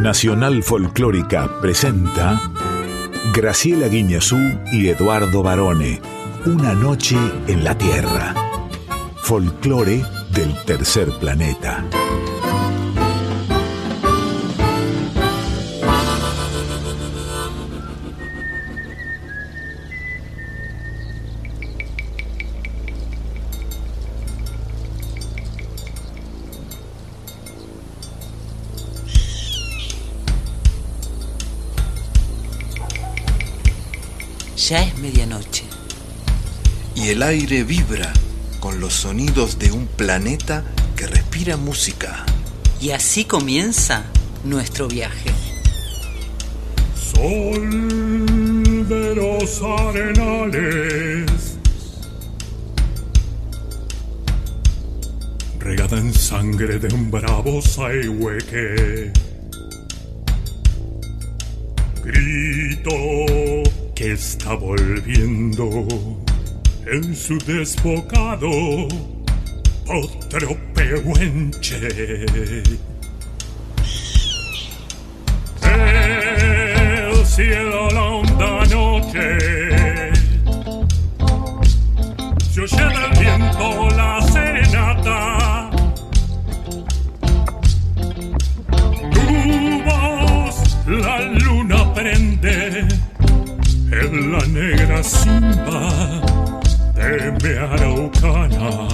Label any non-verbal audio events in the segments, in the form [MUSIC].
Nacional Folclórica presenta Graciela Guiñazú y Eduardo Barone. Una noche en la Tierra. Folclore del tercer planeta. Ya es medianoche. Y el aire vibra con los sonidos de un planeta que respira música. Y así comienza nuestro viaje. Sol de los arenales. Regada en sangre de un bravo saihueque. Grito que está volviendo en su desbocado otro pehuenche. El cielo la honda noche se oye del viento la la negra simba de araucana.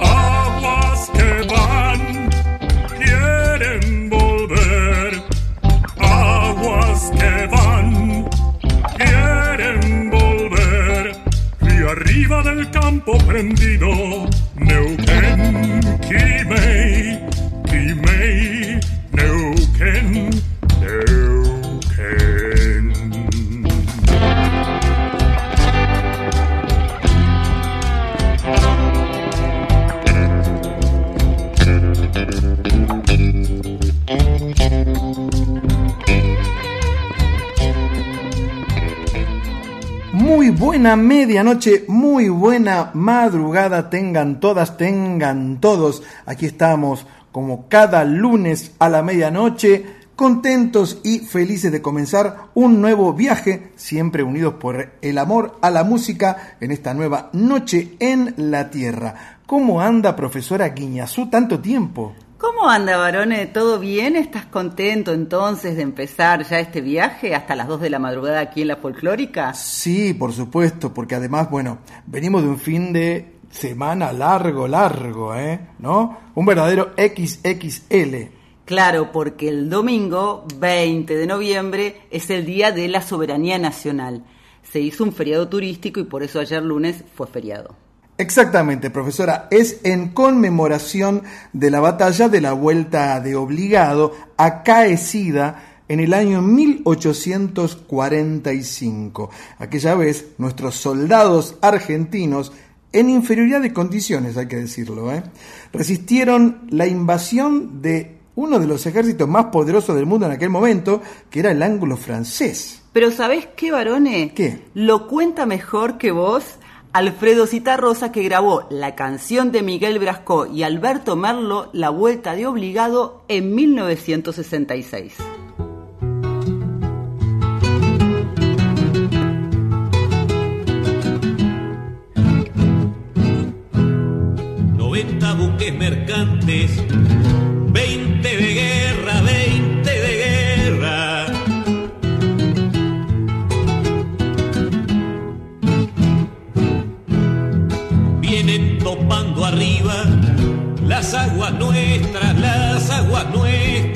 Aguas que van, quieren volver. Aguas que van, quieren volver. Y arriba del campo prendido, buena medianoche, muy buena madrugada, tengan todas, tengan todos. Aquí estamos como cada lunes a la medianoche, contentos y felices de comenzar un nuevo viaje, siempre unidos por el amor a la música en esta nueva noche en la Tierra. ¿Cómo anda, profesora Guiñazú, tanto tiempo? ¿Cómo anda, varone? ¿Todo bien? ¿Estás contento entonces de empezar ya este viaje hasta las 2 de la madrugada aquí en la folclórica? Sí, por supuesto, porque además, bueno, venimos de un fin de semana largo, largo, ¿eh? ¿No? Un verdadero XXL. Claro, porque el domingo 20 de noviembre es el Día de la Soberanía Nacional. Se hizo un feriado turístico y por eso ayer lunes fue feriado. Exactamente, profesora. Es en conmemoración de la batalla de la Vuelta de Obligado, acaecida en el año 1845. Aquella vez, nuestros soldados argentinos, en inferioridad de condiciones, hay que decirlo, ¿eh? resistieron la invasión de uno de los ejércitos más poderosos del mundo en aquel momento, que era el ángulo francés. Pero ¿sabés qué, varone? ¿Qué? Lo cuenta mejor que vos Alfredo Citarrosa, que grabó la canción de Miguel Brasco y Alberto Merlo, La Vuelta de Obligado, en 1966. buques mercantes, 20 las aguas nuestras, las aguas nuestras.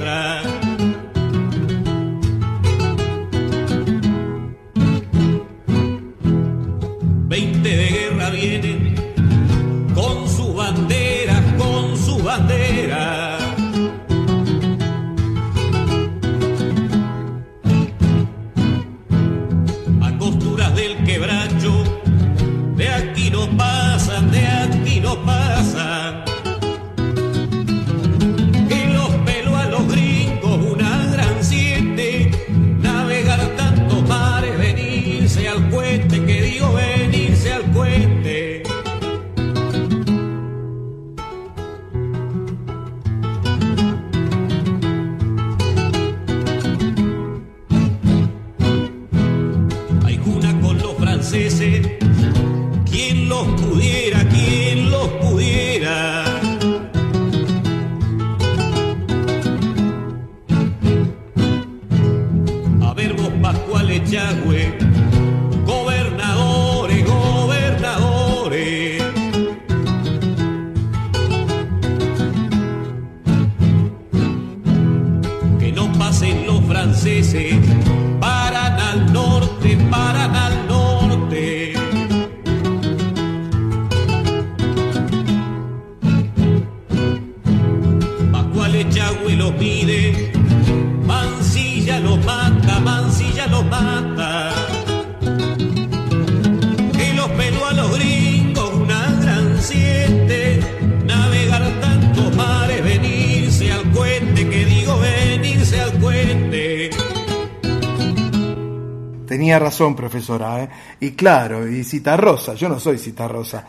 ¿Eh? Y claro, y Citarrosa, yo no soy Citarrosa.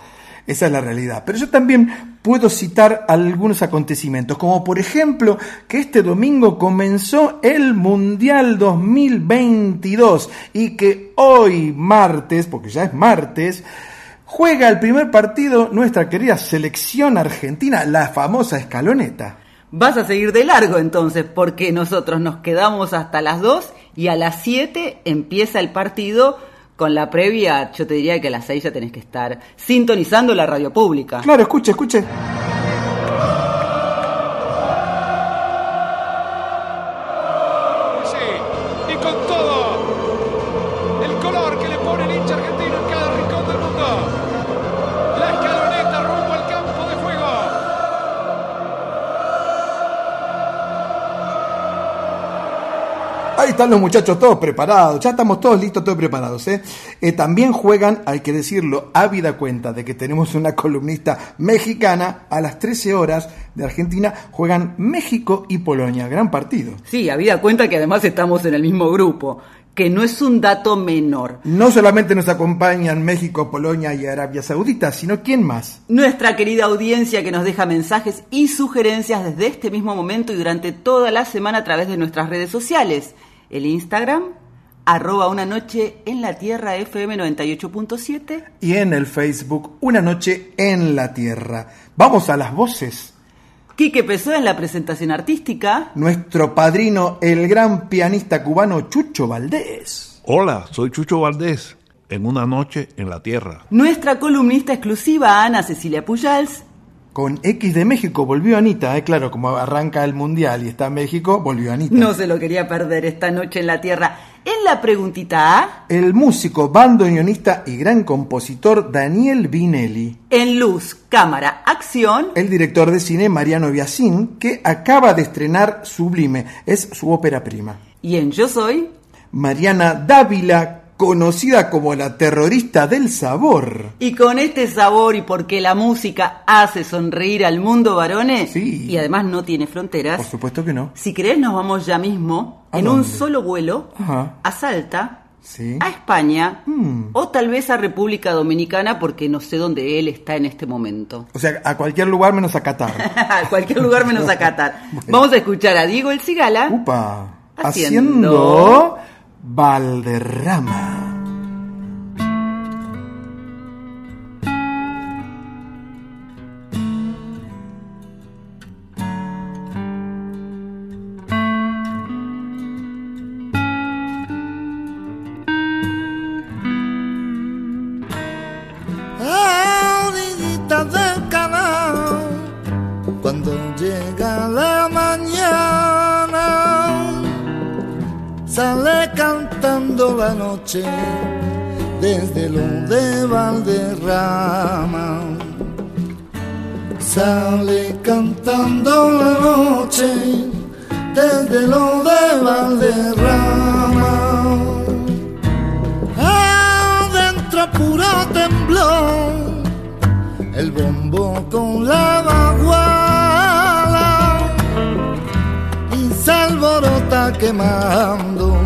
Esa es la realidad. Pero yo también puedo citar algunos acontecimientos, como por ejemplo que este domingo comenzó el Mundial 2022 y que hoy martes, porque ya es martes, juega el primer partido nuestra querida selección argentina, la famosa escaloneta. Vas a seguir de largo entonces, porque nosotros nos quedamos hasta las 2 y a las 7 empieza el partido con la previa. Yo te diría que a las 6 ya tenés que estar sintonizando la radio pública. Claro, escuche, escuche. Están los muchachos todos preparados, ya estamos todos listos, todos preparados. ¿eh? Eh, también juegan, hay que decirlo, ávida cuenta de que tenemos una columnista mexicana a las 13 horas de Argentina, juegan México y Polonia, gran partido. Sí, habida cuenta que además estamos en el mismo grupo, que no es un dato menor. No solamente nos acompañan México, Polonia y Arabia Saudita, sino quién más. Nuestra querida audiencia que nos deja mensajes y sugerencias desde este mismo momento y durante toda la semana a través de nuestras redes sociales. El Instagram, arroba una noche en la tierra FM 98.7. Y en el Facebook, Una Noche en la Tierra. Vamos a las voces. Quique Pessoa en la presentación artística. Nuestro padrino, el gran pianista cubano Chucho Valdés. Hola, soy Chucho Valdés, en una noche en la Tierra. Nuestra columnista exclusiva, Ana Cecilia Pujals. Con X de México volvió Anita, ¿eh? claro, como arranca el mundial y está en México, volvió Anita. No se lo quería perder esta noche en la Tierra. En la preguntita A. El músico, bandoneonista y gran compositor Daniel Vinelli. En luz, cámara, acción. El director de cine Mariano Biasín, que acaba de estrenar Sublime, es su ópera prima. Y en Yo Soy. Mariana Dávila, conocida como la terrorista del sabor. Y con este sabor y porque la música hace sonreír al mundo varones Sí. y además no tiene fronteras. Por supuesto que no. Si querés nos vamos ya mismo ¿A en un solo vuelo Ajá. a Salta, Sí. a España Mm. o tal vez a República Dominicana porque no sé dónde él está en este momento. O sea, a cualquier lugar menos a Qatar. [LAUGHS] a cualquier lugar menos a Qatar. [LAUGHS] Vamos a escuchar a Diego El Cigala. Upa. Haciendo- Haciendo Valderrama. Desde lo de Valderrama. Sale cantando la noche desde lo de Valderrama. Adentro puro temblor, el bombo con la baguala y se alborota quemando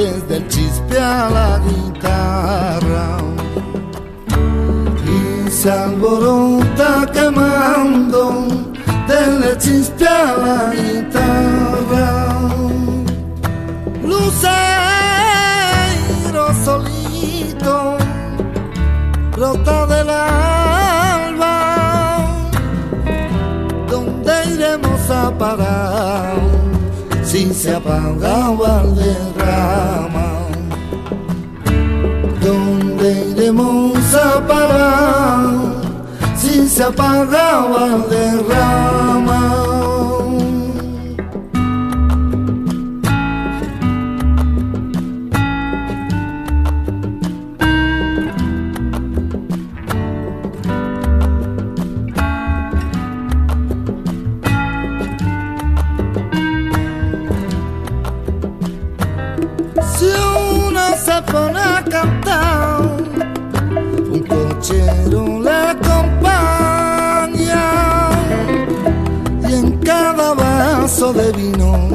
desde el chispe a la guitarra. Y se alborota quemando desde el chispe a la guitarra. Lucero solito, brota del alba. ¿Dónde iremos a parar si se apagaba el derrama? ¿Dónde iremos a parar si se apagaba el derrama? De vino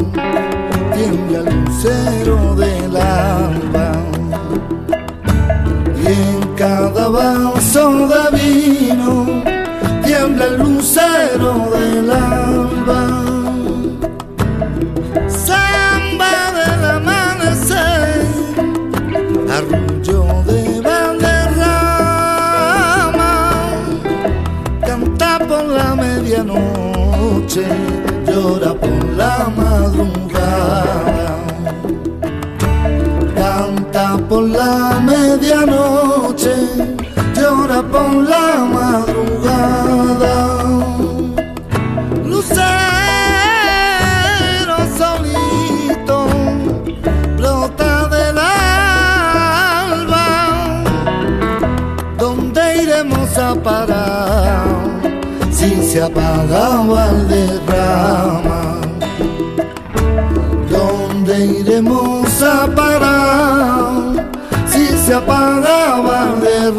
tiembla el lucero del alba. Y en cada vaso de vino tiembla el lucero del alba. Samba del amanecer, arrullo de Valderrama, canta por la medianoche, llora por la madrugada. Canta por la medianoche, llora por la madrugada. Lucero solito brota del alba. ¿Dónde iremos a parar si se apagaba el derrama? ¿Dónde iremos a parar si se apagaba el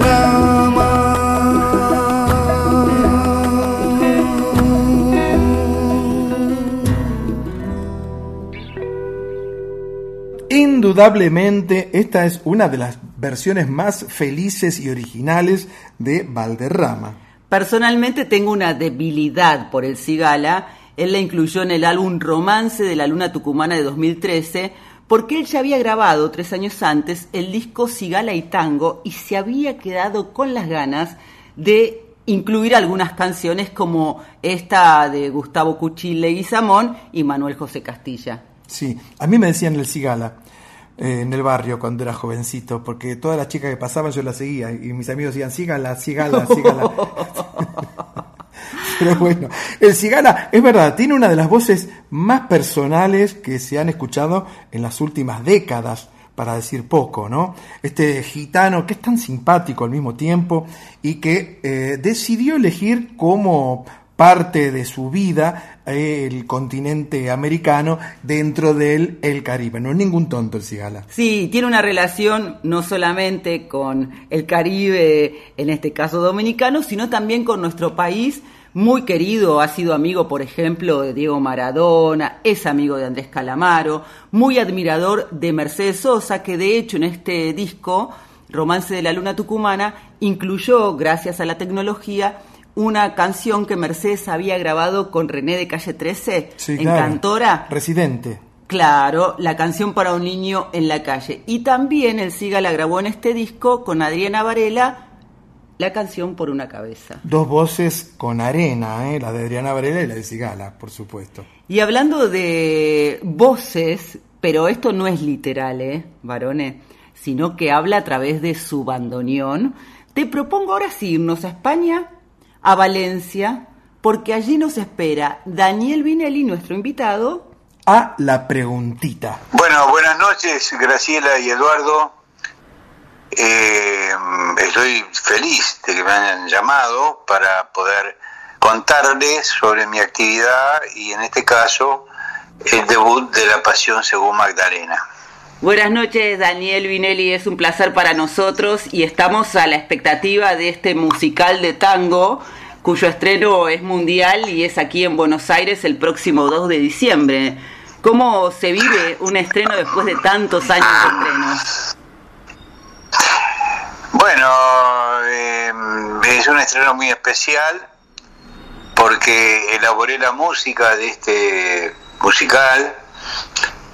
Indudablemente, esta es una de las versiones más felices y originales de Valderrama. Personalmente tengo una debilidad por el Cigala. Él la incluyó en el álbum Romance de la Luna Tucumana de 2013 porque él ya había grabado tres años antes el disco Cigala y Tango y se había quedado con las ganas de incluir algunas canciones como esta de Gustavo Cuchille y Samón y Manuel José Castilla. Sí, a mí me decían el Cigala eh, en el barrio cuando era jovencito, porque todas las chicas que pasaban yo las seguía y mis amigos decían, sígala, sígala, sígala. [LAUGHS] Pero [LAUGHS] bueno, el Cigala, es verdad, tiene una de las voces más personales que se han escuchado en las últimas décadas, para decir poco, ¿no? Este gitano que es tan simpático al mismo tiempo y que eh, decidió elegir como parte de su vida eh, el continente americano dentro del el Caribe. No es ningún tonto el Cigala. Sí, tiene una relación no solamente con el Caribe, en este caso dominicano, sino también con nuestro país muy querido, ha sido amigo, por ejemplo, de Diego Maradona, es amigo de Andrés Calamaro, muy admirador de Mercedes Sosa, que de hecho en este disco, Romance de la Luna Tucumana, incluyó, gracias a la tecnología, una canción que Mercedes había grabado con René de Calle 13 Sí, en claro. Cantora. Residente. Claro, la canción para un niño en la calle. Y también el Siga la grabó en este disco con Adriana Varela, la canción por una cabeza. Dos voces con arena, ¿eh? la de Adriana Varela y la de Cigala, por supuesto. Y hablando de voces, pero esto no es literal, ¿eh, varones? Sino que habla a través de su bandoneón. Te propongo ahora sí irnos a España, a Valencia, porque allí nos espera Daniel Vinelli, nuestro invitado. A la preguntita. Bueno, buenas noches, Graciela y Eduardo. Eh, estoy feliz de que me hayan llamado para poder contarles sobre mi actividad y en este caso el debut de la Pasión según Magdalena. Buenas noches, Daniel Vinelli. Es un placer para nosotros y estamos a la expectativa de este musical de tango cuyo estreno es mundial y es aquí en Buenos Aires el próximo 2 de diciembre. ¿Cómo se vive un estreno después de tantos años de estreno? Bueno, es un estreno muy especial porque elaboré la música de este musical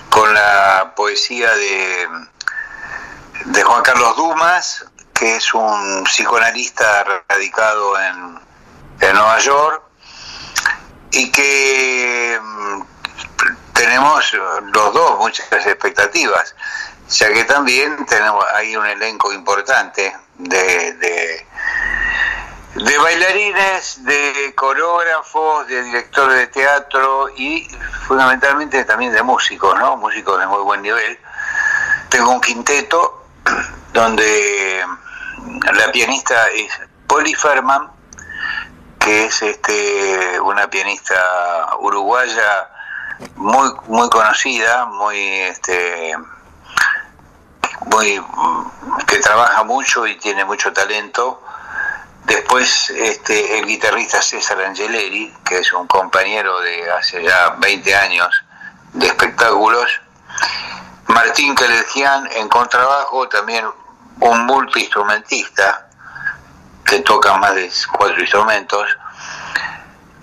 con la poesía de, de Juan Carlos Dumas, que es un psicoanalista radicado en, en Nueva York y que mm, tenemos los dos muchas expectativas, ya que también tenemos ahí un elenco importante de, de, de bailarines, de coreógrafos, de directores de teatro y fundamentalmente también de músicos, ¿no? Músicos de muy buen nivel. Tengo un quinteto [CLEARS THROAT] donde la pianista es Polly Ferman, que es este una pianista uruguaya muy muy conocida, muy este muy que trabaja mucho y tiene mucho talento. Después este el guitarrista César Angeleri, que es un compañero de hace ya 20 años de espectáculos. Martín Calergian en contrabajo, también un multiinstrumentista que toca más de cuatro instrumentos,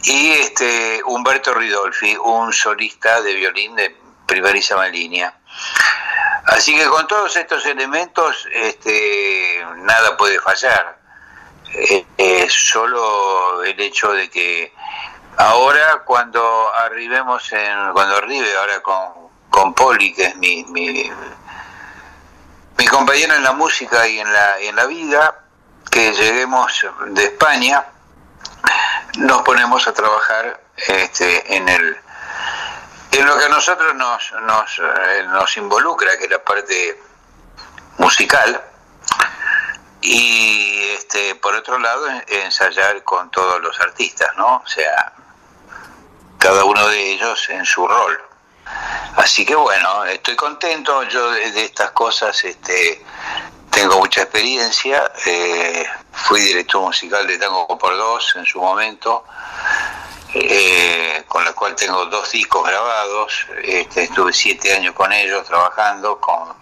y este Humberto Ridolfi, un solista de violín de primerísima línea. Así que con todos estos elementos este, nada puede fallar. Eh, es solo el hecho de que ahora cuando arribemos en, cuando arribe ahora con, con Poli, que es mi, mi, mi compañero en la música y en la, en la vida, que lleguemos de España, nos ponemos a trabajar este, en el en lo que a nosotros nos, eh, nos involucra, que es la parte musical, y este, por otro lado ensayar con todos los artistas, ¿no? O sea, cada uno de ellos en su rol. Así que bueno, estoy contento, yo de, de estas cosas este, tengo mucha experiencia, eh, fui director musical de Tango por Dos en su momento, eh, con la cual tengo dos discos grabados, este, estuve siete años con ellos trabajando, con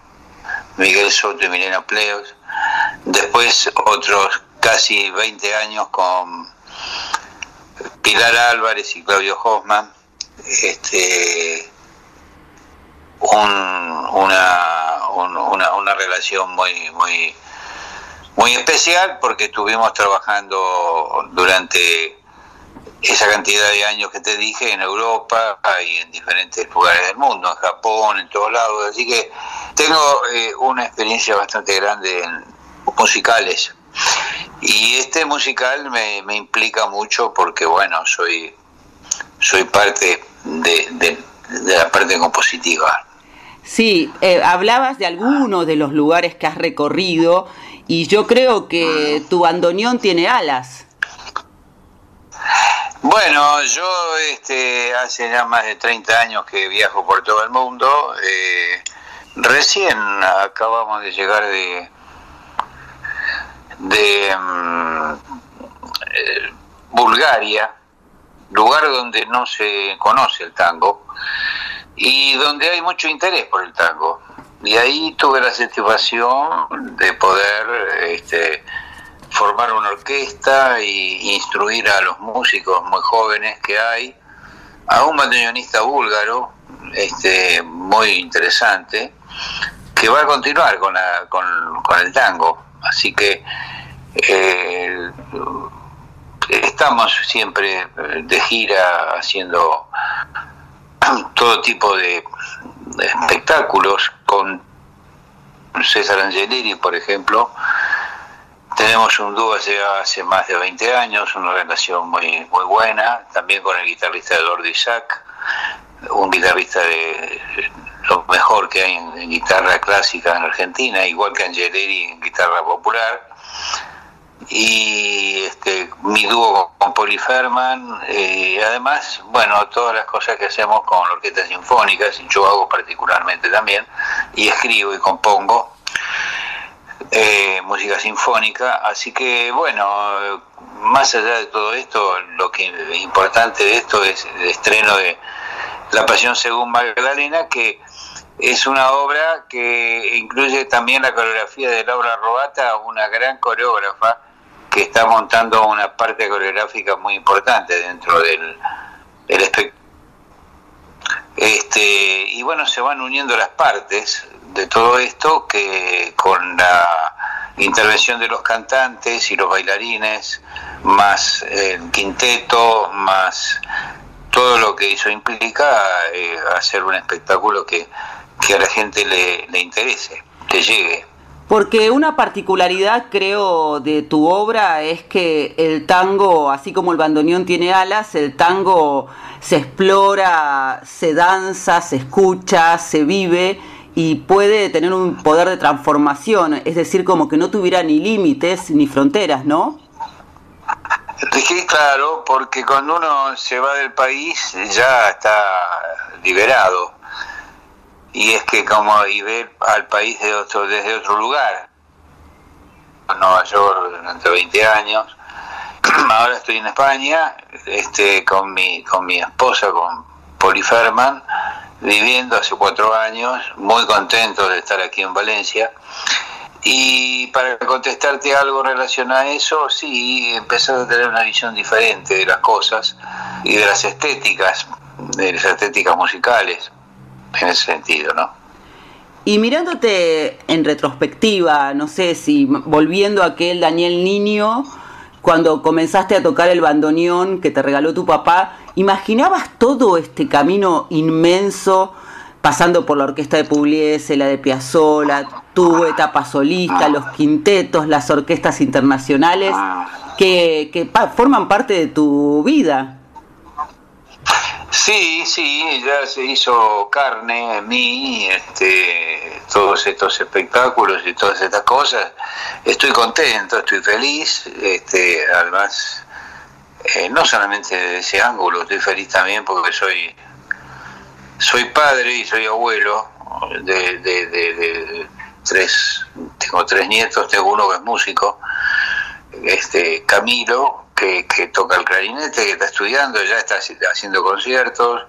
Miguel Soto y Milena Pleos, después otros casi 20 años con Pilar Álvarez y Claudio Hoffman, este, un, una, un, una, una relación muy, muy, muy especial porque estuvimos trabajando durante esa cantidad de años que te dije en Europa y en diferentes lugares del mundo, en Japón, en todos lados. Así que tengo eh, una experiencia bastante grande en musicales. Y este musical me, me implica mucho porque, bueno, soy, soy parte de, de, de la parte compositiva. Sí, eh, hablabas de algunos de los lugares que has recorrido y yo creo que tu bandoneón tiene alas. Bueno, yo este, hace ya más de 30 años que viajo por todo el mundo. Eh, recién acabamos de llegar de, um, eh, Bulgaria, lugar donde no se conoce el tango y donde hay mucho interés por el tango. Y ahí tuve la satisfacción de poder este, formar una orquesta e instruir a los músicos muy jóvenes que hay, a un bandoneonista búlgaro este, muy interesante, que va a continuar con, la, con, con el tango. Así que eh, estamos siempre de gira haciendo todo tipo de, espectáculos con César Angeleri, por ejemplo. Tenemos un dúo hace, hace más de 20 años, una relación muy, muy buena, también con el guitarrista Eduardo Isaac, un guitarrista de lo mejor que hay en, guitarra clásica en Argentina, igual que Angeleri en guitarra popular. Y este, mi dúo con Poli Ferman, eh, además, bueno, todas las cosas que hacemos con la orquesta sinfónica, yo hago particularmente también, y escribo y compongo eh, música sinfónica, así que bueno, más allá de todo esto, lo que es importante de esto es el estreno de La Pasión según Magdalena, que es una obra que incluye también la coreografía de Laura Robata, una gran coreógrafa, que está montando una parte coreográfica muy importante dentro del, del espectáculo. Este, y bueno, se van uniendo las partes de todo esto que con la, intervención de los cantantes y los bailarines, más el quinteto, más todo lo que eso implica eh, hacer un espectáculo que, que a la gente le, le interese, que llegue. Porque una particularidad, creo, de tu obra es que el tango, así como el bandoneón tiene alas, el tango se explora, se danza, se escucha, se vive y puede tener un poder de transformación, es decir, como que no tuviera ni límites ni fronteras, ¿no? Sí, claro, porque cuando uno se va del país ya está liberado y es que como y ver al país de otro, desde otro lugar. En Nueva York durante 20 años. [CLEARS THROAT] Ahora estoy en España, este, con mi, con mi esposa, con Poli Ferman, viviendo hace cuatro años, muy contento de estar aquí en Valencia. Y para contestarte algo relacionado a eso, sí, empecé a tener una visión diferente de las cosas y de las estéticas, de las estéticas musicales en ese sentido, ¿no? Y mirándote en retrospectiva, no sé si volviendo a aquel Daniel Niño, cuando comenzaste a tocar el bandoneón que te regaló tu papá, ¿imaginabas todo este camino inmenso pasando por la orquesta de Pugliese, la de Piazzolla, tu etapa solista, los quintetos, las orquestas internacionales que, forman parte de tu vida? Sí, sí, ya se hizo carne en mí, este, todos estos espectáculos y todas estas cosas. Estoy contento, estoy feliz, este, además, eh, no solamente de ese ángulo, estoy feliz también porque soy, soy padre y soy abuelo de, de, tres, tengo tres nietos, tengo uno que es músico, este Camilo, que, toca el clarinete, que está estudiando, ya está haciendo conciertos,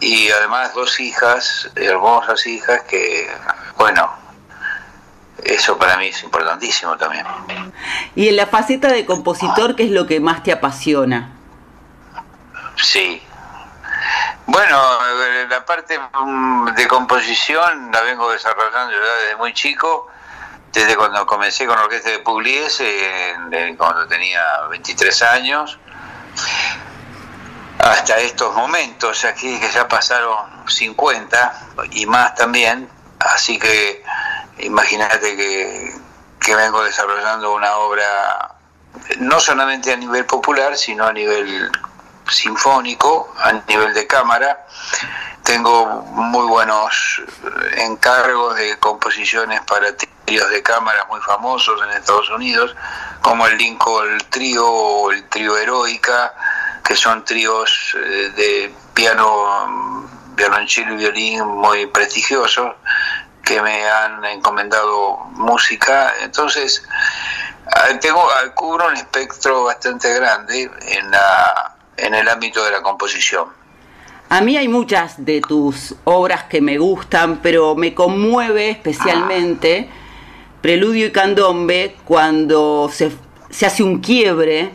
y además dos hijas, hermosas hijas, que, bueno, eso para mí es importantísimo también. Y en la faceta de compositor, ¿qué es lo que más te apasiona? Sí. Bueno, la parte mm, de composición la vengo desarrollando ya desde muy chico desde cuando comencé con la orquesta de Pugliese, cuando tenía 23 años, hasta estos momentos aquí que ya pasaron 50 y más también, así que imagínate que, que vengo desarrollando una obra no solamente a nivel popular, sino a nivel sinfónico, a nivel de cámara. Tengo muy buenos encargos de composiciones para de cámara muy famosos en Estados Unidos, como el Lincoln Trío o el Trío Heroica, que son tríos eh, de piano, violonchelo y violín muy prestigiosos, que me han encomendado música. Entonces, ah, tengo, ah, cubro un espectro bastante grande en, la, en el ámbito de la composición. A mí hay muchas de tus obras que me gustan, pero me conmueve especialmente Preludio y Candombe, cuando se, hace un quiebre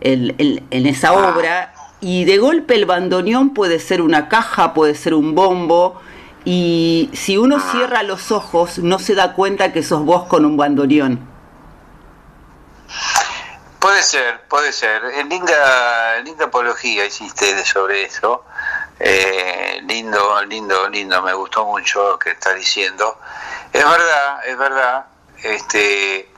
en, esa obra, y de golpe el bandoneón puede ser una caja, puede ser un bombo, y si uno cierra los ojos no se da cuenta que sos vos con un bandoneón. Puede ser, puede ser. Linda, linda apología hiciste sobre eso. Eh, lindo, lindo, lindo. Me gustó mucho lo que está diciendo. Es verdad, es verdad este,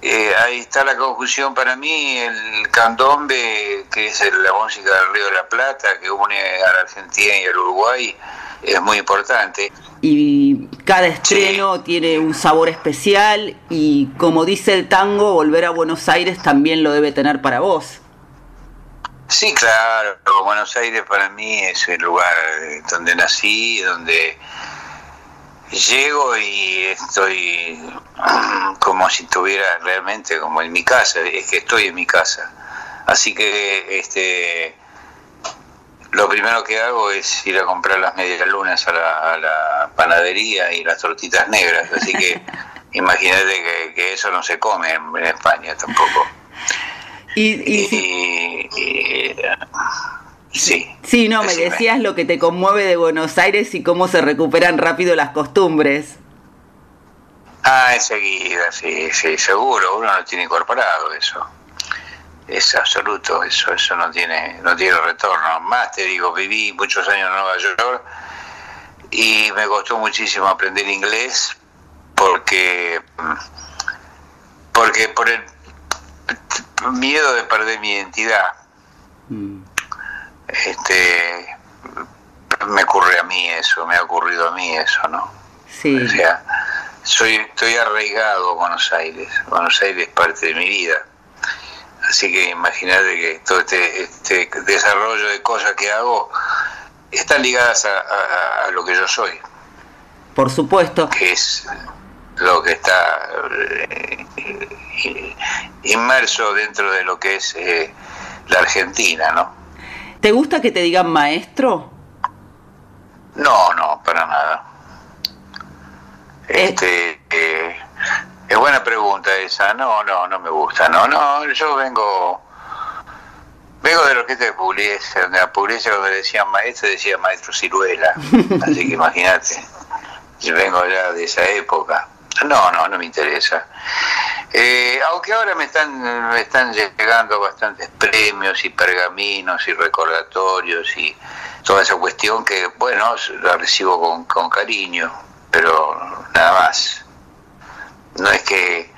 eh, ahí está la confusión para mí, el candombe, que es la música del Río de la Plata, que une a la Argentina y al Uruguay, es muy importante. Y cada estreno tiene un sabor especial y como dice el tango, volver a Buenos Aires también lo debe tener para vos. Sí, claro, Buenos Aires para mí es el lugar donde nací, donde llego y estoy como si estuviera realmente como en mi casa, es que estoy en mi casa. Así que este lo primero que hago es ir a comprar las medias lunas a la, panadería y las tortitas negras, así que [LAUGHS] imagínate que, eso no se come en, España tampoco. y, Sí. Sí, no, me decías lo que te conmueve de Buenos Aires y cómo se recuperan rápido las costumbres. Ah, enseguida, sí, sí, seguro, uno no tiene incorporado eso. Es absoluto, eso, eso no tiene, no tiene retorno. Más te digo, viví muchos años en Nueva York y me costó muchísimo aprender inglés porque porque por el miedo de perder mi identidad. Este me ocurre a mí eso, me ha ocurrido a mí eso, ¿no? Sí. O sea, soy, estoy arraigado a Buenos Aires. Buenos Aires es parte de mi vida. Así que imagínate que todo este, este desarrollo de cosas que hago están ligadas a, a- a lo que yo soy, Por supuesto. que es lo que está eh, inmerso dentro de lo que es eh, la Argentina, ¿no? ¿Te gusta que te digan maestro? No, no, para nada. Este, eh, es buena pregunta esa. No, no, no me gusta. No, no, yo vengo, vengo de la orquesta de Pugliese, donde a Pugliese cuando le decían maestro decía maestro ciruela. [LAUGHS] Así que imagínate, yo vengo ya de esa época. No, no, no me interesa. Eh, aunque ahora me están, me están llegando bastantes premios y pergaminos y recordatorios y toda esa cuestión que, bueno, la recibo con, con cariño, pero nada más. No es que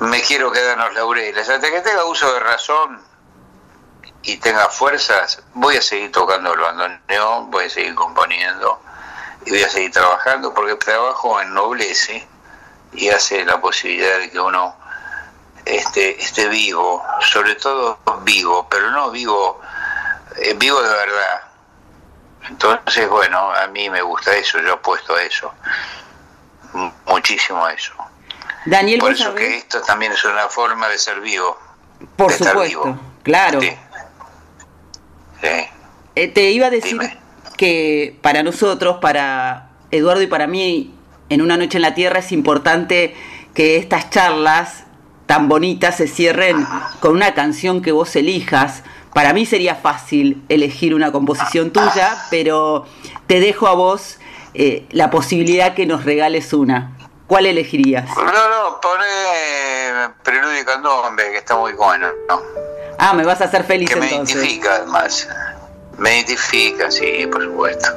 me quiero quedar en laureles. Hasta que tenga uso de razón y tenga fuerzas, voy a seguir tocando el bandoneón, voy a seguir componiendo y voy a seguir trabajando porque el trabajo ennoblece y hace la posibilidad de que uno esté, esté vivo, sobre todo vivo, pero no vivo, eh, vivo de verdad. Entonces, bueno, a mí me gusta eso, yo apuesto a eso, muchísimo a eso. Daniel, Por eso sabés- que esto también es una forma de ser vivo. Por de estar supuesto, vivo. claro. Sí. Sí. Eh, te iba a decir que para nosotros, para Eduardo y para mí, en una noche en la Tierra es importante que estas charlas tan bonitas se cierren con una canción que vos elijas. Para mí sería fácil elegir una composición tuya, pero te dejo a vos eh, la posibilidad que nos regales una. ¿Cuál elegirías? No, no, poné Preludio y Candombe, que está muy bueno, ¿no? Ah, me vas a hacer feliz Que me entonces. identifica, además. Me identifica, sí, por supuesto.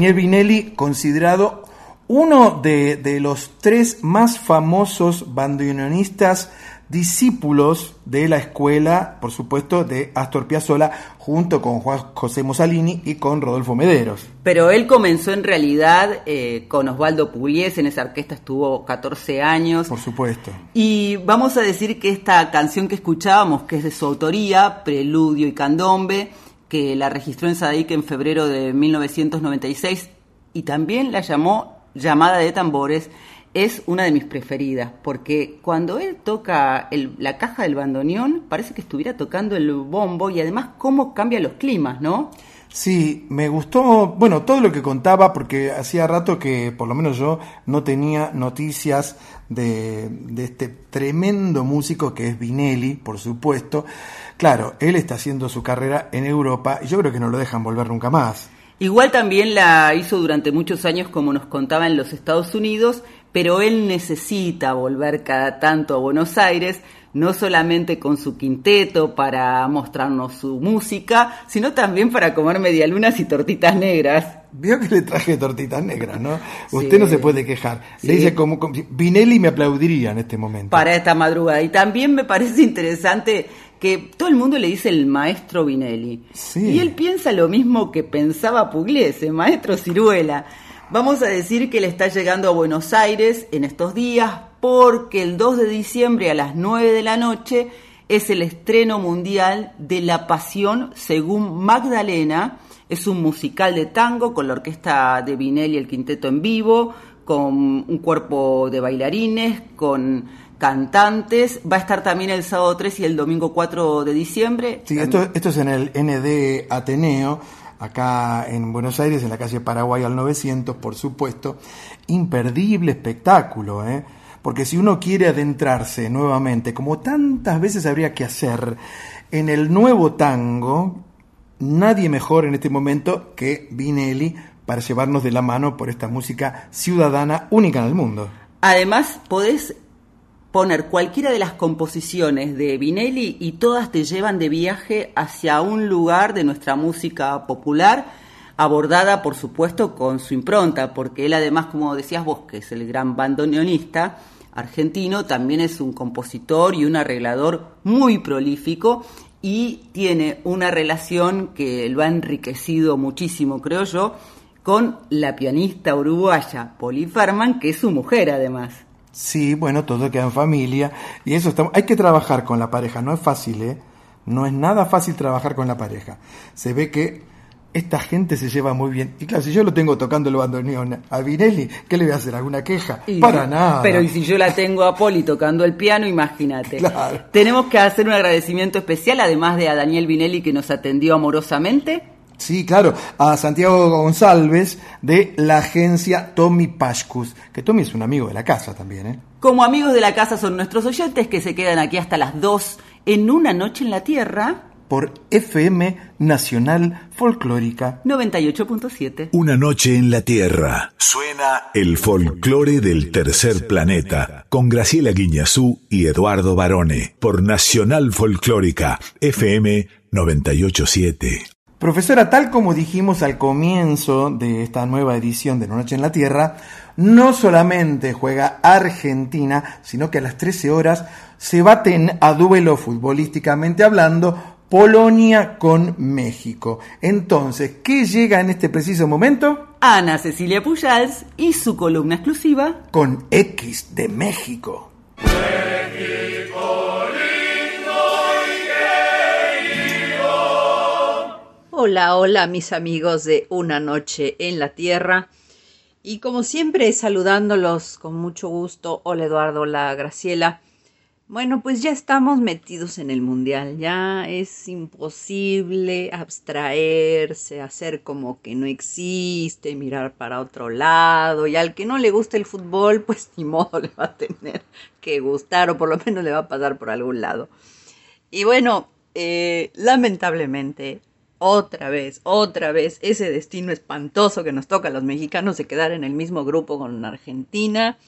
Daniel Vinelli, considerado uno de, de los tres más famosos bandoneonistas discípulos de la escuela, por supuesto, de Astor Piazzolla, junto con Juan José Mussolini y con Rodolfo Mederos. Pero él comenzó en realidad eh, con Osvaldo Pugliese, en esa orquesta estuvo 14 años. Por supuesto. Y vamos a decir que esta canción que escuchábamos, que es de su autoría, Preludio y Candombe, que la registró en Sadaik en febrero de 1996 y también la llamó Llamada de Tambores, es una de mis preferidas, porque cuando él toca el- la caja del bandoneón, parece que estuviera tocando el bombo y además cómo cambia los climas, ¿no? Sí, me gustó, bueno, todo lo que contaba, porque hacía rato que por lo menos yo no tenía noticias de, de este tremendo músico que es Vinelli, por supuesto. Claro, él está haciendo su carrera en Europa y yo creo que no lo dejan volver nunca más. Igual también la hizo durante muchos años, como nos contaba, en los Estados Unidos, pero él necesita volver cada tanto a Buenos Aires, no solamente con su quinteto para mostrarnos su música, sino también para comer medialunas y tortitas negras. Vio que le traje tortitas negras, ¿no? Sí. Usted no se puede quejar. Le dice como, como Vinelli me aplaudiría en este momento. para esta madrugada. Y también me parece interesante que todo el mundo le dice el maestro Vinelli. Sí. Y él piensa lo mismo que pensaba Pugliese, maestro Ciruela. Vamos a decir que él está llegando a Buenos Aires en estos días porque el 2 de diciembre a las 9 de la noche es el estreno mundial de La Pasión según Magdalena. Es un musical de tango con la orquesta de Vinelli y el quinteto en vivo, con un cuerpo de bailarines, con cantantes. Va a estar también el sábado 3 y el domingo 4 de diciembre. Sí, esto, esto es en el ND Ateneo, acá en Buenos Aires, en la calle Paraguay al 900, por supuesto. Imperdible espectáculo, ¿eh? Porque si uno quiere adentrarse nuevamente, como tantas veces habría que hacer, en el nuevo tango, nadie mejor en este momento que Vinelli para llevarnos de la mano por esta música ciudadana única en el mundo. Además, podés poner cualquiera de las composiciones de Vinelli y todas te llevan de viaje hacia un lugar de nuestra música popular, abordada por supuesto con su impronta, porque él además, como decías vos, que es el gran bandoneonista argentino, también es un compositor y un arreglador muy prolífico y tiene una relación que lo ha enriquecido muchísimo, creo yo, con la pianista uruguaya Poli Farman, que es su mujer además. Sí, bueno, todo queda en familia y eso está, hay que trabajar con la pareja, no es fácil, ¿eh? No es nada fácil trabajar con la pareja. Se ve que esta gente se lleva muy bien. Y claro, si yo lo tengo tocando el bandoneón a Vinelli, ¿qué le voy a hacer? ¿Alguna queja? Y- Para nada. Pero y si yo la tengo a Poli tocando el piano, imagínate. Claro. Tenemos que hacer un agradecimiento especial, además de a Daniel Vinelli que nos atendió amorosamente. Sí, claro, a Santiago González de la agencia Tommy Pashkus, que Tommy es un amigo de la casa también, ¿eh? Como amigos de la casa son nuestros oyentes que se quedan aquí hasta las 2 en una noche en la Tierra, Por FM Nacional Folclórica. 98.7. Una noche en la Tierra. Suena el folclore del tercer planeta con Graciela Guiñazú y Eduardo Barone por Nacional Folclórica FM 987. Profesora, tal como dijimos al comienzo de esta nueva edición de Una Noche en la Tierra, no solamente juega Argentina, sino que a las 13 horas se baten a duelo futbolísticamente hablando Polonia con México. Entonces, ¿qué llega en este preciso momento? Ana Cecilia Pujals y su columna exclusiva. Con X de México. Hola, hola mis amigos de Una Noche en la Tierra. Y como siempre, saludándolos con mucho gusto. Hola Eduardo, hola Graciela. Bueno, pues ya estamos metidos en el Mundial. Ya es imposible abstraerse, hacer como que no existe, mirar para otro lado. Y al que no le guste el fútbol, [LAUGHS] pues ni modo le va a tener que gustar o por lo menos le va a pasar por algún lado. Y bueno, eh, lamentablemente, otra vez, otra vez, ese destino espantoso que nos toca a los mexicanos de quedar en el mismo grupo con Argentina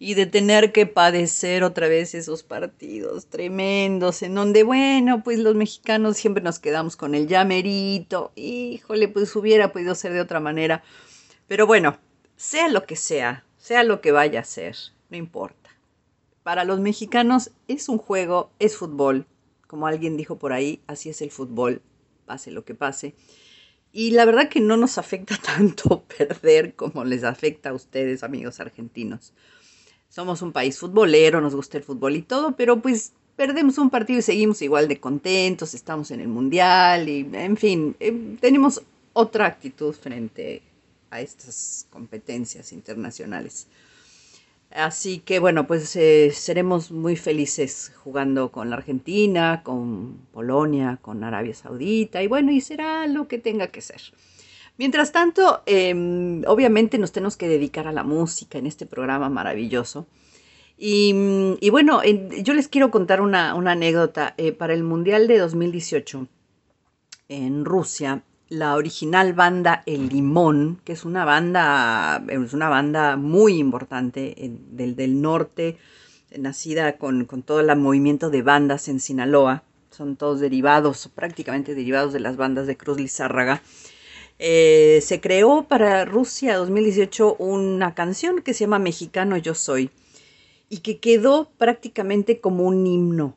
y de tener que padecer otra vez esos partidos tremendos en donde, bueno, pues los mexicanos siempre nos quedamos con el llamerito, híjole, pues hubiera podido ser de otra manera. Pero bueno, sea lo que sea, sea lo que vaya a ser, no importa. Para los mexicanos es un juego, es fútbol. Como alguien dijo por ahí, así es el fútbol, pase lo que pase. Y la verdad que no nos afecta [LAUGHS] tanto perder como les afecta a ustedes, amigos argentinos. Somos un país futbolero, nos gusta el fútbol y todo, pero pues perdemos un partido y seguimos igual de contentos, estamos en el mundial y en fin, eh, tenemos otra actitud frente a estas competencias internacionales. Así que bueno, pues eh, seremos muy felices jugando con la Argentina, con Polonia, con Arabia Saudita y bueno, y será lo que tenga que ser. Mientras tanto, em, obviamente nos tenemos que dedicar a la música en este programa maravilloso. Y, bueno, yo les quiero contar una, anécdota. Eh, para el Mundial de 2018 en Rusia, la original banda El Limón, que es una banda, es una banda muy importante del, del, norte, nacida con, todo el movimiento de bandas en Sinaloa, son todos derivados, prácticamente derivados de las bandas de Cruz Lizárraga. Eh, se creó para Rusia 2018 una canción que se llama Mexicano Yo Soy y que quedó prácticamente como un himno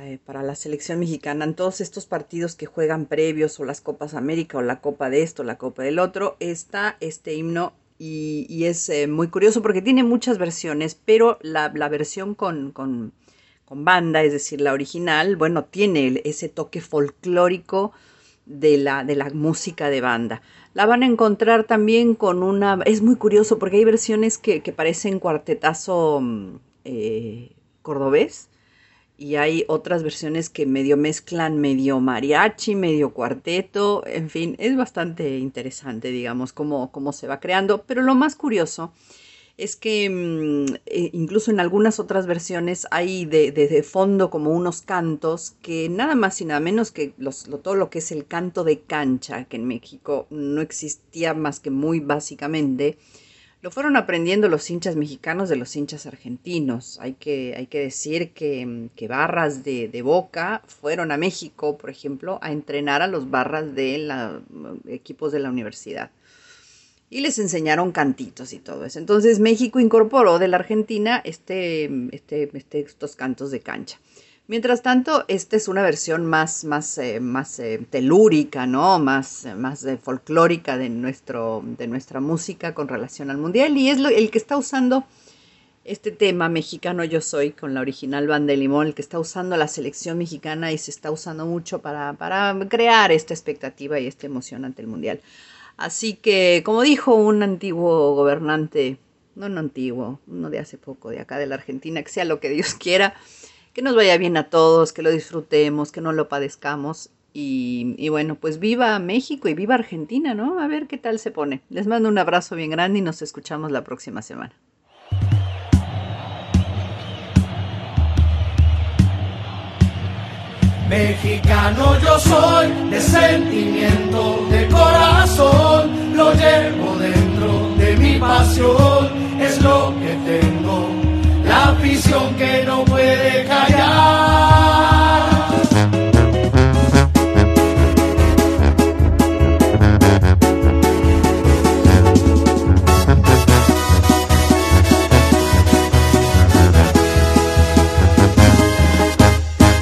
eh, para la selección mexicana en todos estos partidos que juegan previos o las Copas América o la Copa de esto, la Copa del otro, está este himno y, es eh, muy curioso porque tiene muchas versiones, pero la, versión con, con, banda, es decir, la original, bueno, tiene ese toque folclórico de la, de la música de banda. La van a encontrar también con una... Es muy curioso porque hay versiones que, que parecen cuartetazo mm, eh, cordobés y hay otras versiones que medio mezclan medio mariachi, medio cuarteto, en fin, es bastante interesante, digamos, cómo, cómo se va creando, pero lo más curioso es que mm, e incluso en algunas otras versiones hay de, fondo como unos cantos que nada más y nada menos que los, todo lo que es el canto de cancha, que en México no existía más que muy básicamente, lo fueron aprendiendo los hinchas mexicanos de los hinchas argentinos. Hay que, hay que decir que, barras de, Boca fueron a México, por ejemplo, a entrenar a los barras de los equipos de la universidad. Y les enseñaron cantitos y todo eso. Entonces México incorporó de la Argentina este, este, este estos cantos de cancha. Mientras tanto, esta es una versión más, más, eh, más eh, telúrica, ¿no? Más, más eh, folclórica de, nuestro, de nuestra música con relación al mundial. Y es el que está usando este tema mexicano Yo Soy con la original banda de Limón, el que está usando la selección mexicana y se está usando mucho para, para crear esta expectativa y esta emoción ante el mundial. Así que, como dijo un antiguo gobernante, no un antiguo, uno de hace poco, de acá de la Argentina, que sea lo que Dios quiera, que nos vaya bien a todos, que lo disfrutemos, que no lo padezcamos. Y, bueno, pues viva México y viva Argentina, ¿no? A ver qué tal se pone. Les mando un abrazo bien grande y nos escuchamos la próxima semana. Mexicano yo soy, de sentimiento, de corazón, lo llevo dentro de mi pasión, es lo que tengo la afición que no puede callar.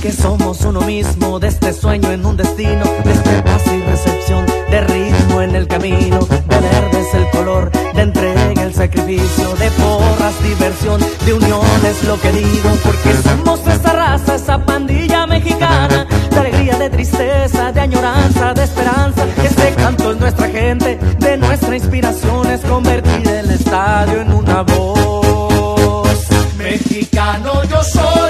Que somos uno mismo de este sueño en un destino, de paz y recepción, de ritmo en el camino, de verde es el color, de entrega el sacrificio, de porras, diversión, de unión es lo que digo, porque somos esa raza, esa pandilla mexicana, de alegría, de tristeza, de añoranza, de esperanza, ese canto es nuestra gente, de nuestra inspiración es convertir el estadio en una voz. Mexicano yo soy,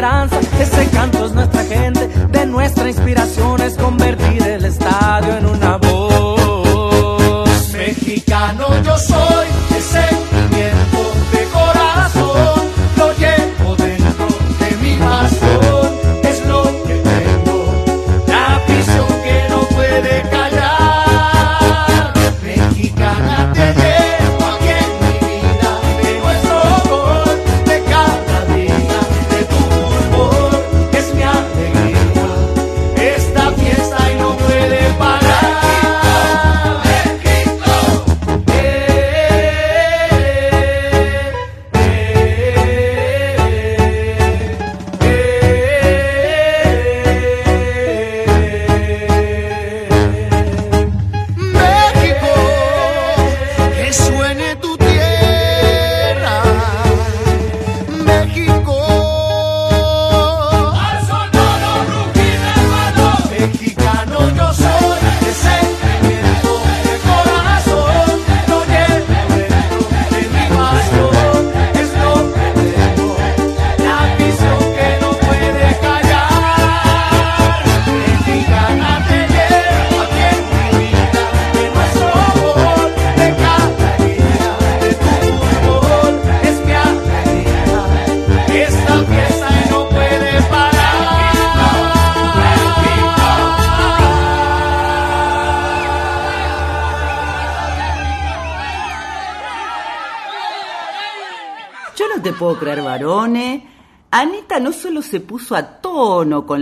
esperanza, ese canto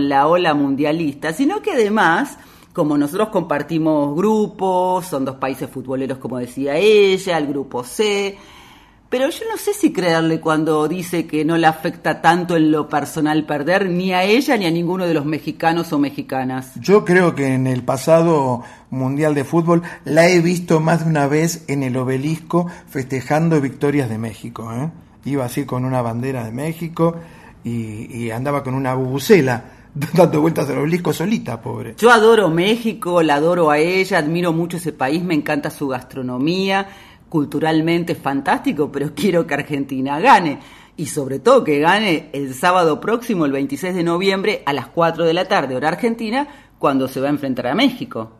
la ola mundialista, sino que además, como nosotros compartimos grupos, son dos países futboleros como decía ella, el grupo C, pero yo no sé si creerle cuando dice que no le afecta tanto en lo personal perder ni a ella ni a ninguno de los mexicanos o mexicanas. Yo creo que en el pasado Mundial de Fútbol la he visto más de una vez en el obelisco festejando victorias de México. ¿eh? Iba así con una bandera de México y, y andaba con una bubucela [LAUGHS] dando vueltas al obelisco solita, pobre. Yo adoro México, la adoro a ella, admiro mucho ese país, me encanta su gastronomía, culturalmente es fantástico, pero [LAUGHS] quiero que Argentina gane. Y sobre todo que gane el sábado próximo, el 26 de noviembre, a las 4 de la tarde, hora argentina, cuando se va a enfrentar a México.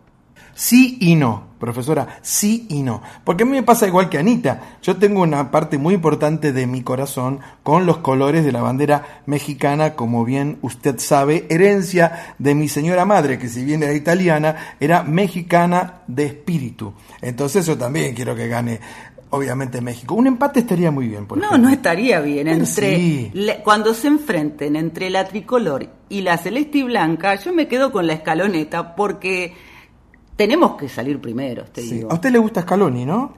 Sí y no, profesora, sí y no. Porque a mí me pasa igual que a Anita. Yo tengo una parte muy importante de mi corazón con los colores de la bandera mexicana, como bien usted sabe, herencia de mi señora madre, que si bien era italiana, era mexicana de espíritu. Entonces yo también quiero que gane, obviamente, México. Un empate estaría muy bien, por No, ejemplo. no estaría bien. Entre sí. le- cuando se enfrenten entre la tricolor y la celeste y blanca, yo me quedo con la escaloneta porque tenemos que salir primero, te Sí. digo. A usted le gusta Scaloni, ¿no?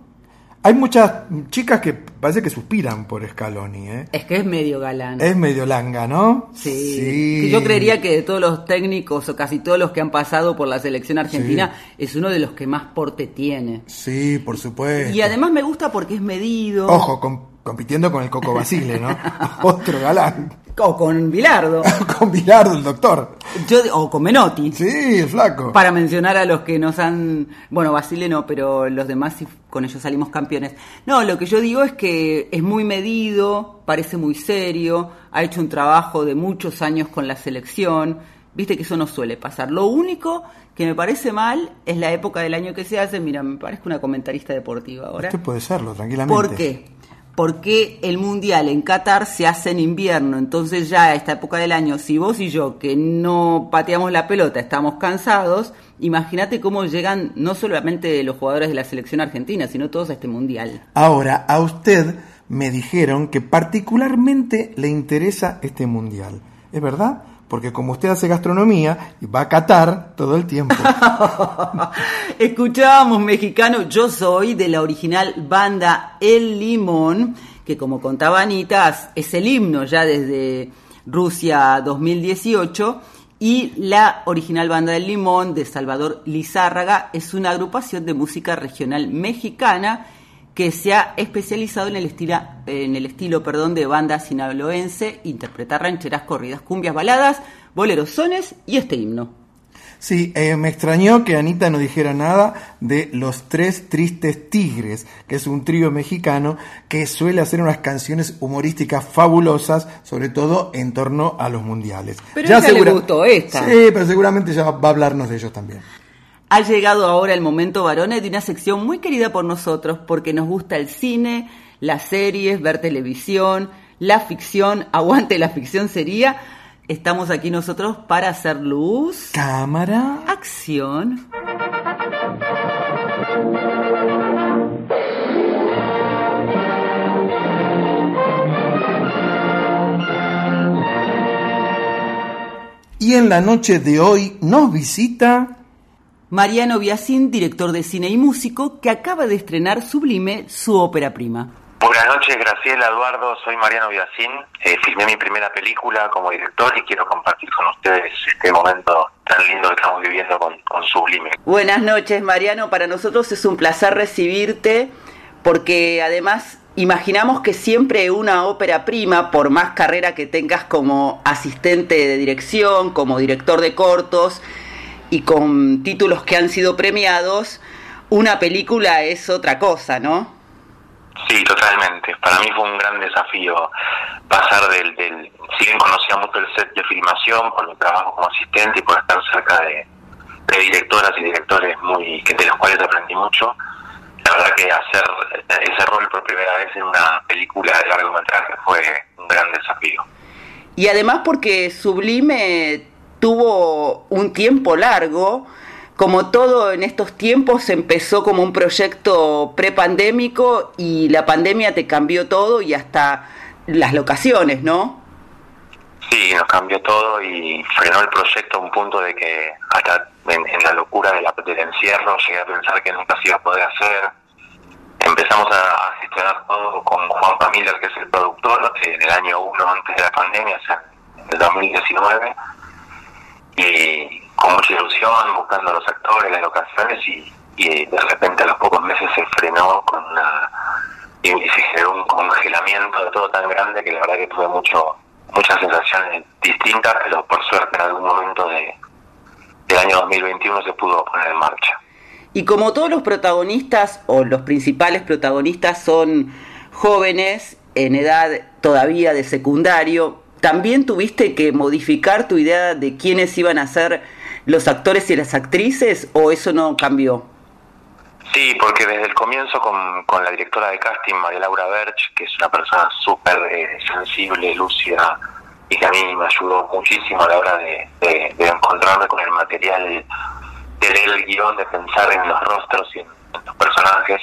Hay muchas chicas que parece que suspiran por Scaloni, ¿eh? Es que es medio galán. Es medio langa, ¿no? Sí. Sí. Yo creería que de todos los técnicos o casi todos los que han pasado por la selección argentina es uno de los que más porte tiene. Sí, por supuesto. Y además me gusta porque es medido. Ojo, com- compitiendo con el Coco Basile, ¿no? [LAUGHS] Otro galán. O con Bilardo. [LAUGHS] con Bilardo, el doctor. Yo, o con Menotti. Sí, el flaco. Para mencionar a los que nos han. Bueno, Basile no, pero los demás sí, con ellos salimos campeones. No, lo que yo digo es que es muy medido, parece muy serio, ha hecho un trabajo de muchos años con la selección. Viste que eso no suele pasar. Lo único que me parece mal es la época del año que se hace. Mira, me parezco una comentarista deportiva ahora. Usted puede serlo, tranquilamente. ¿Por qué? Porque el mundial en Qatar se hace en invierno, entonces ya a esta época del año, si vos y yo que no pateamos la pelota estamos cansados, imagínate cómo llegan no solamente los jugadores de la selección argentina, sino todos a este mundial. Ahora, a usted me dijeron que particularmente le interesa este mundial. ¿Es verdad? Porque como usted hace gastronomía va a Qatar todo el tiempo. [LAUGHS] Escuchábamos mexicano, yo soy de la original banda El Limón, que como contaba Anita, es el himno ya desde Rusia 2018, Y la original Banda del Limón de Salvador Lizárraga es una agrupación de música regional mexicana que se ha especializado en el, estilo, en el estilo perdón, de banda sinaloense, interpretar rancheras, corridas, cumbias, baladas, boleros, sones y este himno. Sí, eh, me extrañó que Anita no dijera nada de Los Tres Tristes Tigres, que es un trío mexicano que suele hacer unas canciones humorísticas fabulosas, sobre todo en torno a los mundiales. Pero ya le gustó esta. Sí, pero seguramente ya va a hablarnos de ellos también. Ha llegado ahora el momento, varones, de una sección muy querida por nosotros, porque nos gusta el cine, las series, ver televisión, la ficción, [LAUGHS] aguante la ficción sería Estamos aquí nosotros para hacer luz. Cámara. Acción. Y en la noche de hoy nos visita Mariano Biasín, director de cine y músico, que acaba de estrenar Sublime, su ópera prima. Buenas noches, Graciela, Eduardo, soy Mariano Biasín. Eh, filmé mi primera película como director y quiero compartir con ustedes este momento tan lindo que estamos viviendo con, con Sublime. Buenas noches, Mariano. Para nosotros es un placer recibirte porque además imaginamos que siempre una ópera prima, por más carrera que tengas como asistente de dirección, como director de cortos y con títulos que han sido premiados, una película es otra cosa, ¿no? Sí, totalmente. Para mí fue un gran desafío pasar del, del... Si bien conocía mucho el set de filmación por mi trabajo como asistente y por estar cerca de, directoras y directores muy de los cuales aprendí mucho, la verdad que hacer ese rol por primera vez en una película de largometraje fue un gran desafío. Y además porque Sublime tuvo un tiempo largo, como todo en estos tiempos empezó como un proyecto prepandémico y la pandemia te cambió todo y hasta las locaciones, ¿no? Sí, nos cambió todo y frenó el proyecto a un punto de que hasta en, la locura de la, del encierro llegué a pensar que nunca se iba a poder hacer. Empezamos a, gestionar todo con Juan Pamiller, que es el productor, en el año 1 antes de la pandemia, o sea, en el 2019. Y con mucha ilusión, buscando a los actores, las locaciones y, de repente a los pocos meses se frenó con una y se generó un congelamiento de todo tan grande que la verdad que tuve mucho muchas sensaciones distintas, pero por suerte en algún momento de, del año 2021 se pudo poner en marcha. Y como todos los protagonistas o los principales protagonistas son jóvenes en edad todavía de secundario, también tuviste que modificar tu idea de quiénes iban a ser los actores y las actrices o eso no cambió? Sí, porque desde el comienzo con, con la directora de casting, María Laura Berch, que es una persona súper eh, sensible, lúcida, y que a mí me ayudó muchísimo a la hora de, encontrarme con el material, de leer el guion, de pensar en los rostros y en, los personajes.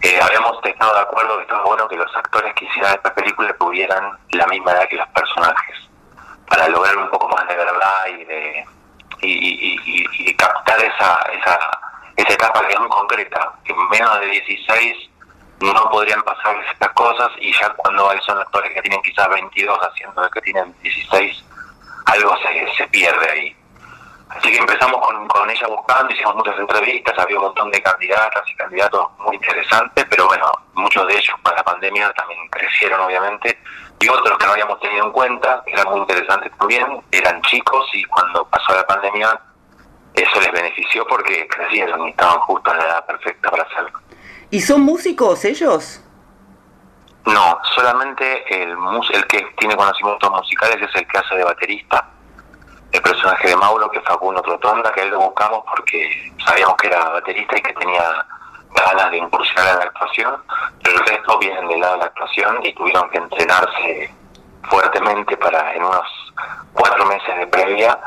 Eh, habíamos estado de acuerdo que estaba bueno que los actores que hicieran esta película tuvieran la misma edad que los personajes, para lograr un poco más de verdad y de, y, captar esa, esa, esa etapa que es muy concreta, que en menos de 16 no podrían pasar estas cosas y ya cuando son actores que tienen quizás 22 haciendo que tienen 16, algo se, se pierde ahí. Así que empezamos con, con ella buscando, hicimos muchas entrevistas, había un montón de candidatas y candidatos muy interesantes, pero bueno, muchos de ellos para la pandemia también crecieron obviamente y otros que no habíamos tenido en cuenta, que eran muy interesantes también, eran chicos y cuando pasó la pandemia eso les benefició porque crecieron y estaban justo en la edad perfecta para hacerlo. ¿Y son músicos ellos? No, solamente el, el que tiene conocimientos musicales es el que hace de baterista. El personaje de Mauro, que es Facundo Trotonda, que él lo buscamos porque sabíamos que era baterista y que tenía ganas de incursionar en la actuación, pero el resto vienen del lado de la actuación y tuvieron que entrenarse fuertemente para en unos cuatro meses de previa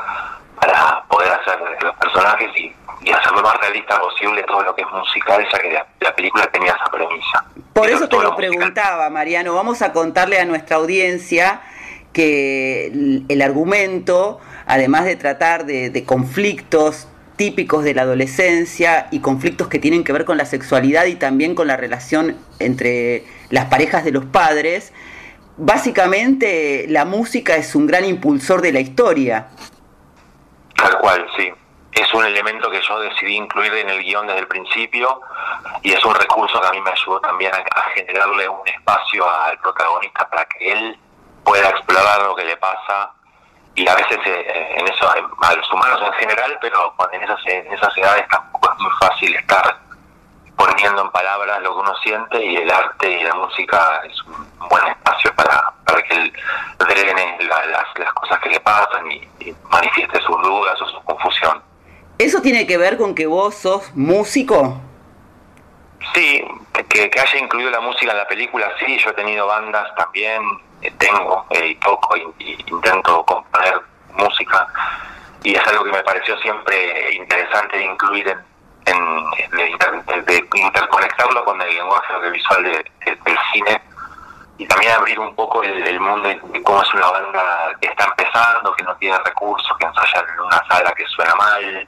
para poder hacer los personajes y, hacer lo más realista posible todo lo que es musical, ya que la, película tenía esa premisa. Por eso te lo preguntaba, Mariano. Vamos a contarle a nuestra audiencia que el, argumento, además de tratar de conflictos típicos de la adolescencia y conflictos que tienen que ver con la sexualidad y también con la relación entre las parejas de los padres, básicamente la música es un gran impulsor de la historia. Tal cual, sí. Es un elemento que yo decidí incluir en el guion desde el principio y es un recurso que a mí me ayudó también a, a generarle un espacio al protagonista para que él pueda explorar lo que le pasa y a veces eh, en eso a los humanos en general, pero cuando en esas, en esas edades tampoco es muy fácil estar poniendo en palabras lo que uno siente y el arte y la música es un buen espacio para, para que él drene la- las, las cosas que le pasan y, y manifieste sus dudas o su confusión. ¿Eso tiene que ver con que vos sos músico? Sí, que, que haya incluido la música en la película, sí, yo he tenido bandas también, tengo eh, y toco y, intento componer música y es algo que me pareció siempre interesante de incluir en, en- de, inter- interconectarlo con el lenguaje audiovisual de- de- del cine y también abrir un poco el, mundo de cómo es una banda que está empezando, que no tiene recursos, que ensayan en una sala que suena mal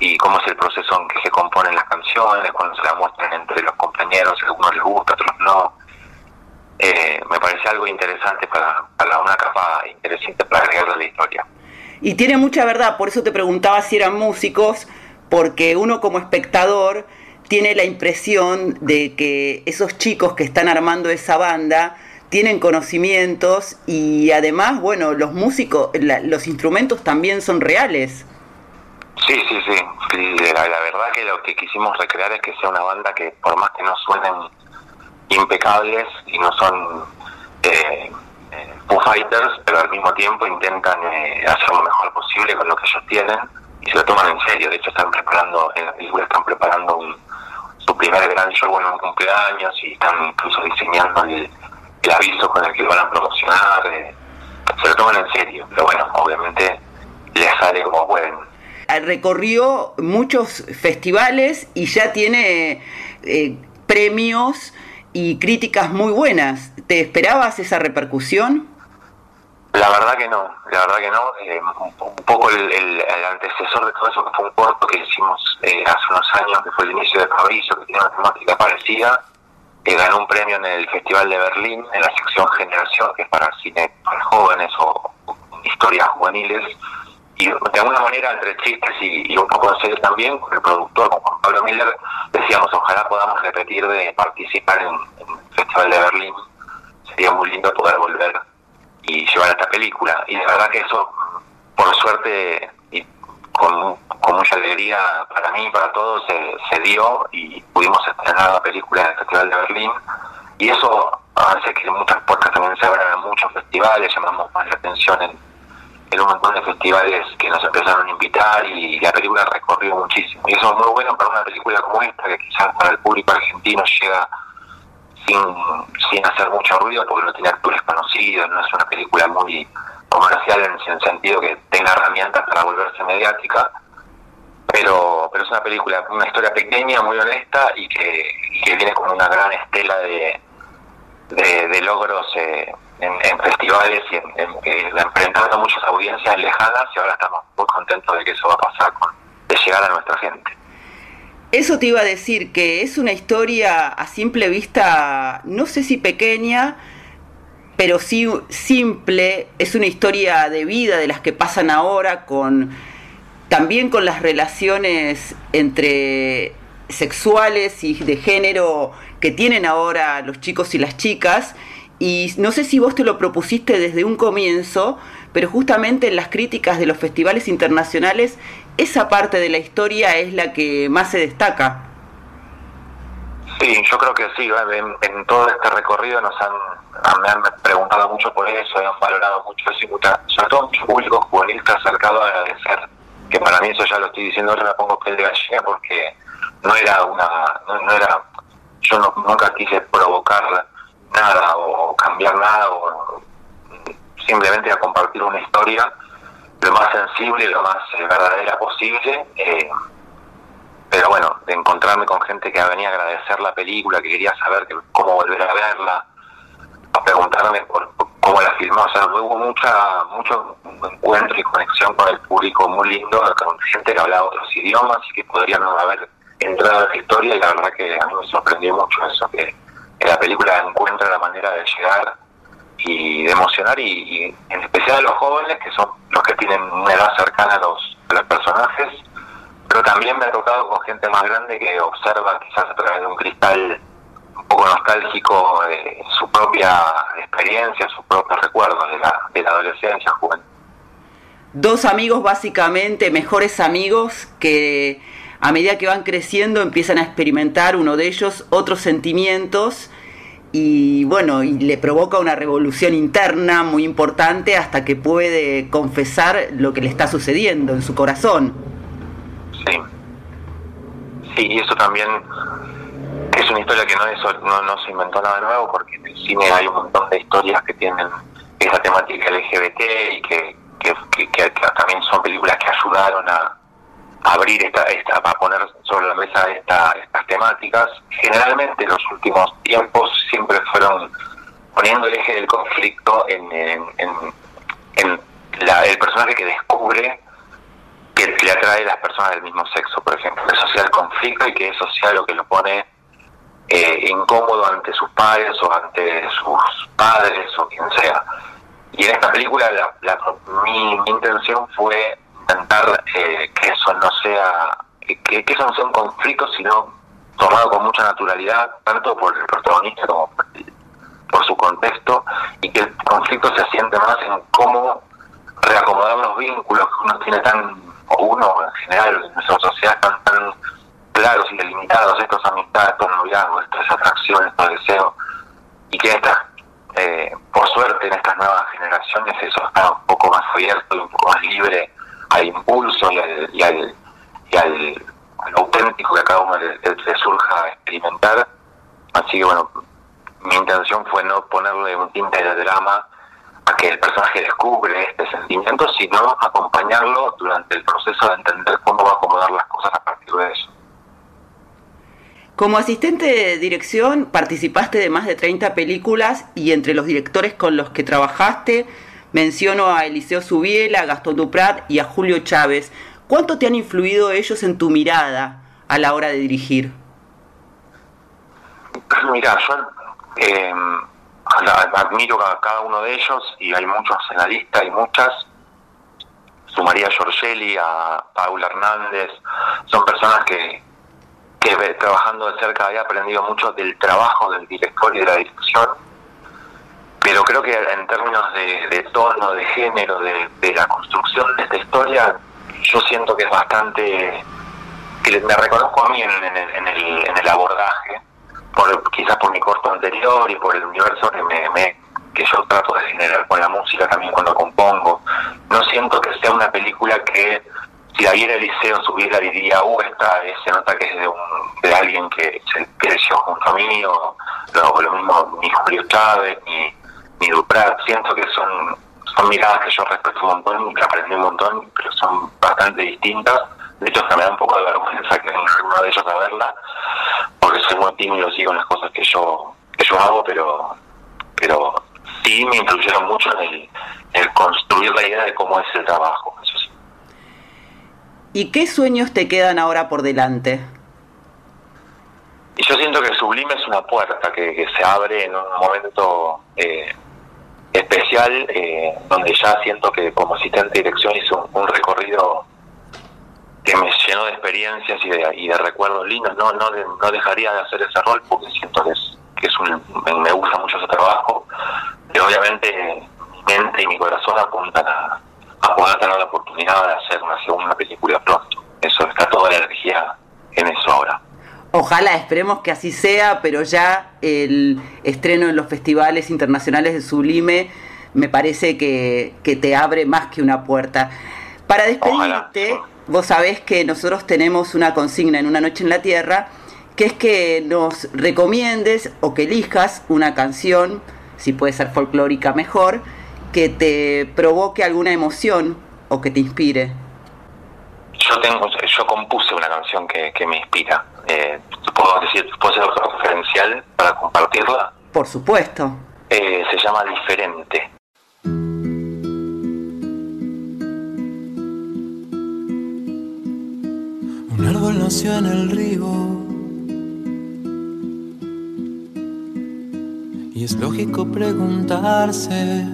y cómo es el proceso en que se componen las canciones, cuando se las muestran entre los compañeros, algunos les gusta, otros no. Eh, me parece algo interesante para, para una capa interesante para agregarle a la historia. Y tiene mucha verdad, por eso te preguntaba si eran músicos, porque uno como espectador tiene la impresión de que esos chicos que están armando esa banda tienen conocimientos y además, bueno, los músicos, la- los instrumentos también son reales. Sí, sí, sí. Sí, La, la verdad que lo que quisimos recrear es que sea una banda que por más que no suenen impecables y no son eh, eh, Foo Fighters, pero al mismo tiempo intentan eh, hacer lo mejor posible con lo que ellos tienen y se lo toman en serio. De hecho, están preparando, en la película están preparando un, su primer gran show en un cumpleaños y están incluso diseñando el, aviso con el que lo van a promocionar. eh, se lo toman en serio, pero bueno, obviamente les sale como pueden. Eh, Recorrió muchos festivales y ya tiene eh, premios y críticas muy buenas. ¿Te esperabas esa repercusión? La verdad que no, la verdad que no. Eh, un, poco el, el- antecesor de todo eso, que fue un corto que hicimos eh, hace unos años, que fue el inicio de Fabricio, que tiene una temática parecida, eh, ganó un premio en el Festival de Berlín, en la sección Generación, que es para cine para jóvenes o historias juveniles. Y de alguna manera, entre chistes y, y un poco en serio también, el productor, con Juan Pablo Miller, decíamos, ojalá podamos repetir de participar en, el Festival de Berlín. Sería muy lindo poder volver y llevar esta película. Y la verdad que eso, por suerte y con, con mucha alegría para mí y para todos, se, se dio y pudimos estrenar la película en el Festival de Berlín. Y eso hace que muchas puertas también se abran a muchos festivales, llamamos más la atención en, en un montón de festivales que nos empezaron a invitar y la película recorrió muchísimo. Y eso es muy bueno para una película como esta, que quizás para el público argentino llega sin, sin hacer mucho ruido porque no tiene actores conocidos, no es una película muy comercial en el sentido que tenga herramientas para volverse mediática, pero pero es una película, una historia pequeña, muy honesta y que, y que viene con una gran estela de, de, de logros eh, en, en festivales y en, en- que enfrentando a muchas audiencias lejanas y ahora estamos muy contentos de que eso va a pasar, con, de llegar a nuestra gente. Eso te iba a decir, que es una historia a simple vista, no sé si pequeña, pero sí simple, es una historia de vida de las que pasan ahora, con también con las relaciones entre sexuales y de género que tienen ahora los chicos y las chicas. Y no sé si vos te lo propusiste desde un comienzo, pero justamente en las críticas de los festivales internacionales, esa parte de la historia es la que más se destaca. Sí, yo creo que sí. En, todo este recorrido nos han, me han preguntado mucho por eso, y han valorado mucho eso, y sobre todo mucho público juvenil ha acercado a agradecer. Que para mí eso ya lo estoy diciendo, ahora me pongo piel de gallina porque no era una, no, no era, yo no- nunca quise provocar nada o cambiar nada o simplemente a compartir una historia lo más sensible, lo más eh, verdadera posible. eh, pero bueno, de encontrarme con gente que venía a agradecer la película, que quería saber que- cómo volver a verla, a preguntarme por, cómo la filmó. O sea, hubo mucha, mucho encuentro y conexión con el público muy lindo, con gente que hablaba otros idiomas y que podrían haber entrado en la historia. Y la verdad que a mí me sorprendió mucho eso, que la película encuentra la manera de llegar y de emocionar y, en especial a los jóvenes que son los que tienen una edad cercana a los, a los personajes pero también me ha tocado con gente más grande que observa quizás a través de un cristal un poco nostálgico de su propia experiencia, sus propios recuerdos de la, de la adolescencia juventud. Dos amigos básicamente, mejores amigos, que a medida que van creciendo empiezan a experimentar uno de ellos otros sentimientos y bueno, y le provoca una revolución interna muy importante hasta que puede confesar lo que le está sucediendo en su corazón. Sí. Sí, y eso también es una historia que no, no, se inventó nada nuevo, porque en el cine hay un montón de historias que tienen esa temática LGBT y que, que, que- también son películas que ayudaron a abrir esta, esta, a poner sobre la mesa esta, estas temáticas. Generalmente en los últimos tiempos siempre fueron poniendo el eje del conflicto en, en, la- el personaje que descubre que le atrae a las personas del mismo sexo, por ejemplo, que asocia el conflicto y que es social lo que lo pone eh, incómodo ante sus padres o ante sus padres o quien sea. Y en esta película la, la- mi, mi intención fue intentar eh, que eso no sea que, que eso no sea un conflicto, sino tomado con mucha naturalidad, tanto por el protagonista como por, su contexto, y que el conflicto se asiente más en cómo reacomodar los vínculos que uno tiene tan, o uno en general en nuestra sociedad están tan claros y delimitados, estos amistades, estos noviazgos, estas atracciones, estos deseos, y que estas, eh, por suerte en estas nuevas generaciones eso está un poco más abierto y un poco más libre al impulso y al, y al, auténtico que a cada uno le- le surja experimentar. Así que bueno, mi intención fue no ponerle un tinte de drama a que el personaje descubre este sentimiento, sino acompañarlo durante el proceso de entender cómo va a acomodar las cosas a partir de eso. Como asistente de dirección participaste de más de 30 películas y entre los directores con los que trabajaste menciono a Eliseo Subiela, a Gastón Duprat y a Julio Chávez. ¿Cuánto te han influido ellos en tu mirada a la hora de dirigir? Mira, yo eh, admiro a cada uno de ellos y hay muchos en la lista, hay muchas. Sumaría a Giorgelli, a Paula Hernández, son personas que, que trabajando de cerca he aprendido mucho del trabajo del director y de la dirección, pero creo que en términos de, tono, de género, de, la construcción de esta historia, yo siento que es bastante, que me reconozco a mí en, en en el, en el abordaje, por, quizás por mi corto anterior y por el universo que me, me- que yo trato de generar con la música también cuando compongo. No siento que sea una película que si la viera Eliseo subiera diría, uh, esta es- se nota que es de, un, de alguien que se creció junto a mí, o lo, lo mismo ni Julio Chávez, ni, ni Duprat. Siento que son, son miradas que yo respeto un montón que aprendí un montón, pero son bastante distintas. De hecho, hasta me da un poco de vergüenza que alguno de ellos a verla, porque soy muy tímido sí con las cosas que yo que yo hago, pero pero sí me influyeron mucho en el, el construir la idea de cómo es el trabajo. Eso sí. ¿Y qué sueños te quedan ahora por delante? Y yo siento que Sublime es una puerta que, que se abre en un momento eh, especial, eh, donde ya siento que como asistente de dirección hice un, recorrido que me llenó de experiencias y de, recuerdos lindos. No, no, no dejaría de hacer ese rol porque siento que es, que es un, me, me gusta mucho ese trabajo, pero obviamente mi mente y mi corazón apuntan a, a poder tener la oportunidad de hacer una segunda película pronto. Eso está toda la energía en eso ahora. Ojalá, esperemos que así sea, pero ya el estreno en los festivales internacionales de Sublime me parece que, que te abre más que una puerta. Para despedirte, vos sabés que nosotros tenemos una consigna en Una Noche en la Tierra, que es que nos recomiendes o que elijas una canción, si puede ser folclórica mejor, que te provoque alguna emoción o que te inspire. Yo tengo, yo compuse una canción que, que me inspira. Eh, ¿Puedo decir, puedo ser referencial para compartirla? Por supuesto. Eh, se llama Diferente. Un árbol nació en el río Y es lógico preguntarse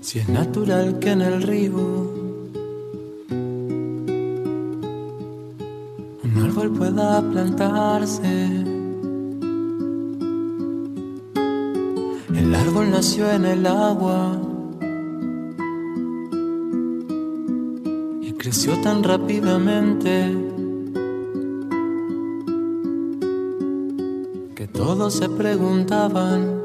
si es natural que en el río árbol pueda plantarse. El árbol nació en el agua y creció tan rápidamente que todos se preguntaban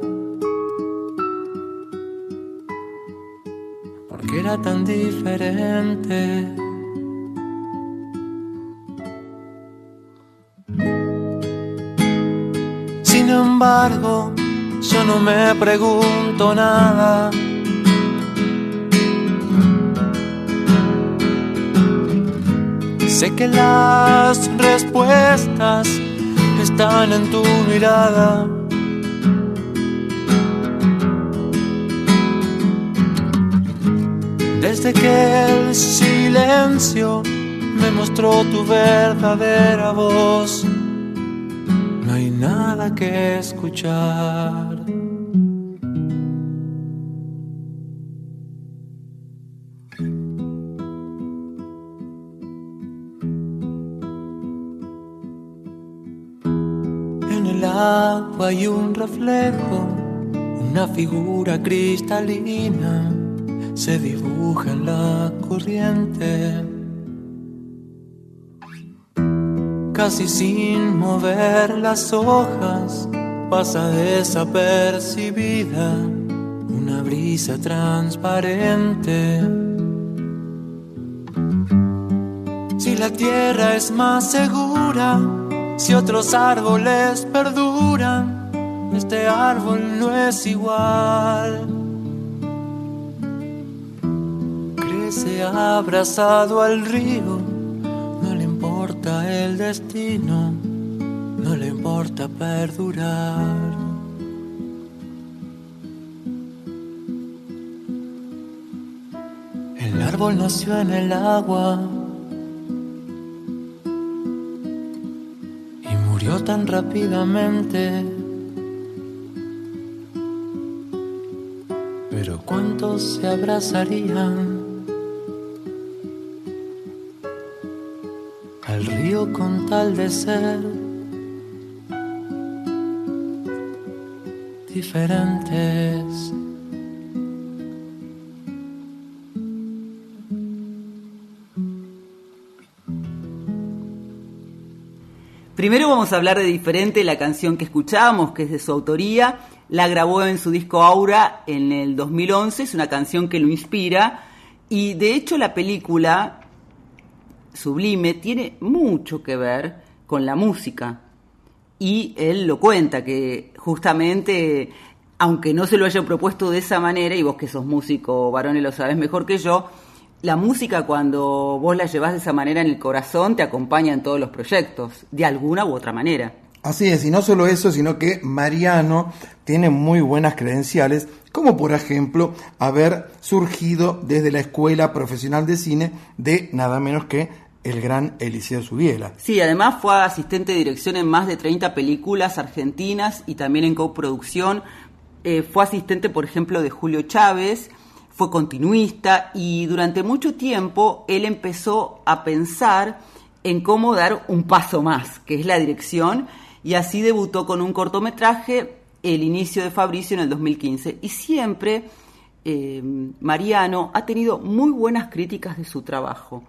por qué era tan diferente. Embargo, yo no me pregunto nada. Sé que las respuestas están en tu mirada. Desde que el silencio me mostró tu verdadera voz, nada que escuchar. En el agua hay un reflejo, una figura cristalina se dibuja en la corriente. Casi sin mover las hojas pasa desapercibida una brisa transparente. Si la tierra es más segura, si otros árboles perduran, este árbol no es igual. Crece abrazado al río, el destino, no le importa perdurar. El árbol nació en el agua y murió tan rápidamente. Pero ¿cuántos se abrazarían con tal de ser diferentes? Primero vamos a hablar de diferente la canción que escuchamos, que es de su autoría. La grabó en su disco Aura en el 2011, es una canción que lo inspira. Y de hecho la película Sublime tiene mucho que ver con la música. Y él lo cuenta, que justamente, aunque no se lo haya propuesto de esa manera, y vos que sos músico, varones, lo sabés mejor que yo, la música cuando vos la llevas de esa manera en el corazón te acompaña en todos los proyectos, de alguna u otra manera. Así es, y no solo eso, sino que Mariano tiene muy buenas credenciales, como por ejemplo haber surgido desde la Escuela Profesional de Cine de nada menos que el gran Eliseo Subiela. Sí, además fue asistente de dirección en más de 30 películas argentinas y también en coproducción. Eh, fue asistente, por ejemplo, de Julio Chávez, fue continuista y durante mucho tiempo él empezó a pensar en cómo dar un paso más, que es la dirección, y así debutó con un cortometraje, El inicio de Fabricio, en el 2015. Y siempre eh, Mariano ha tenido muy buenas críticas de su trabajo.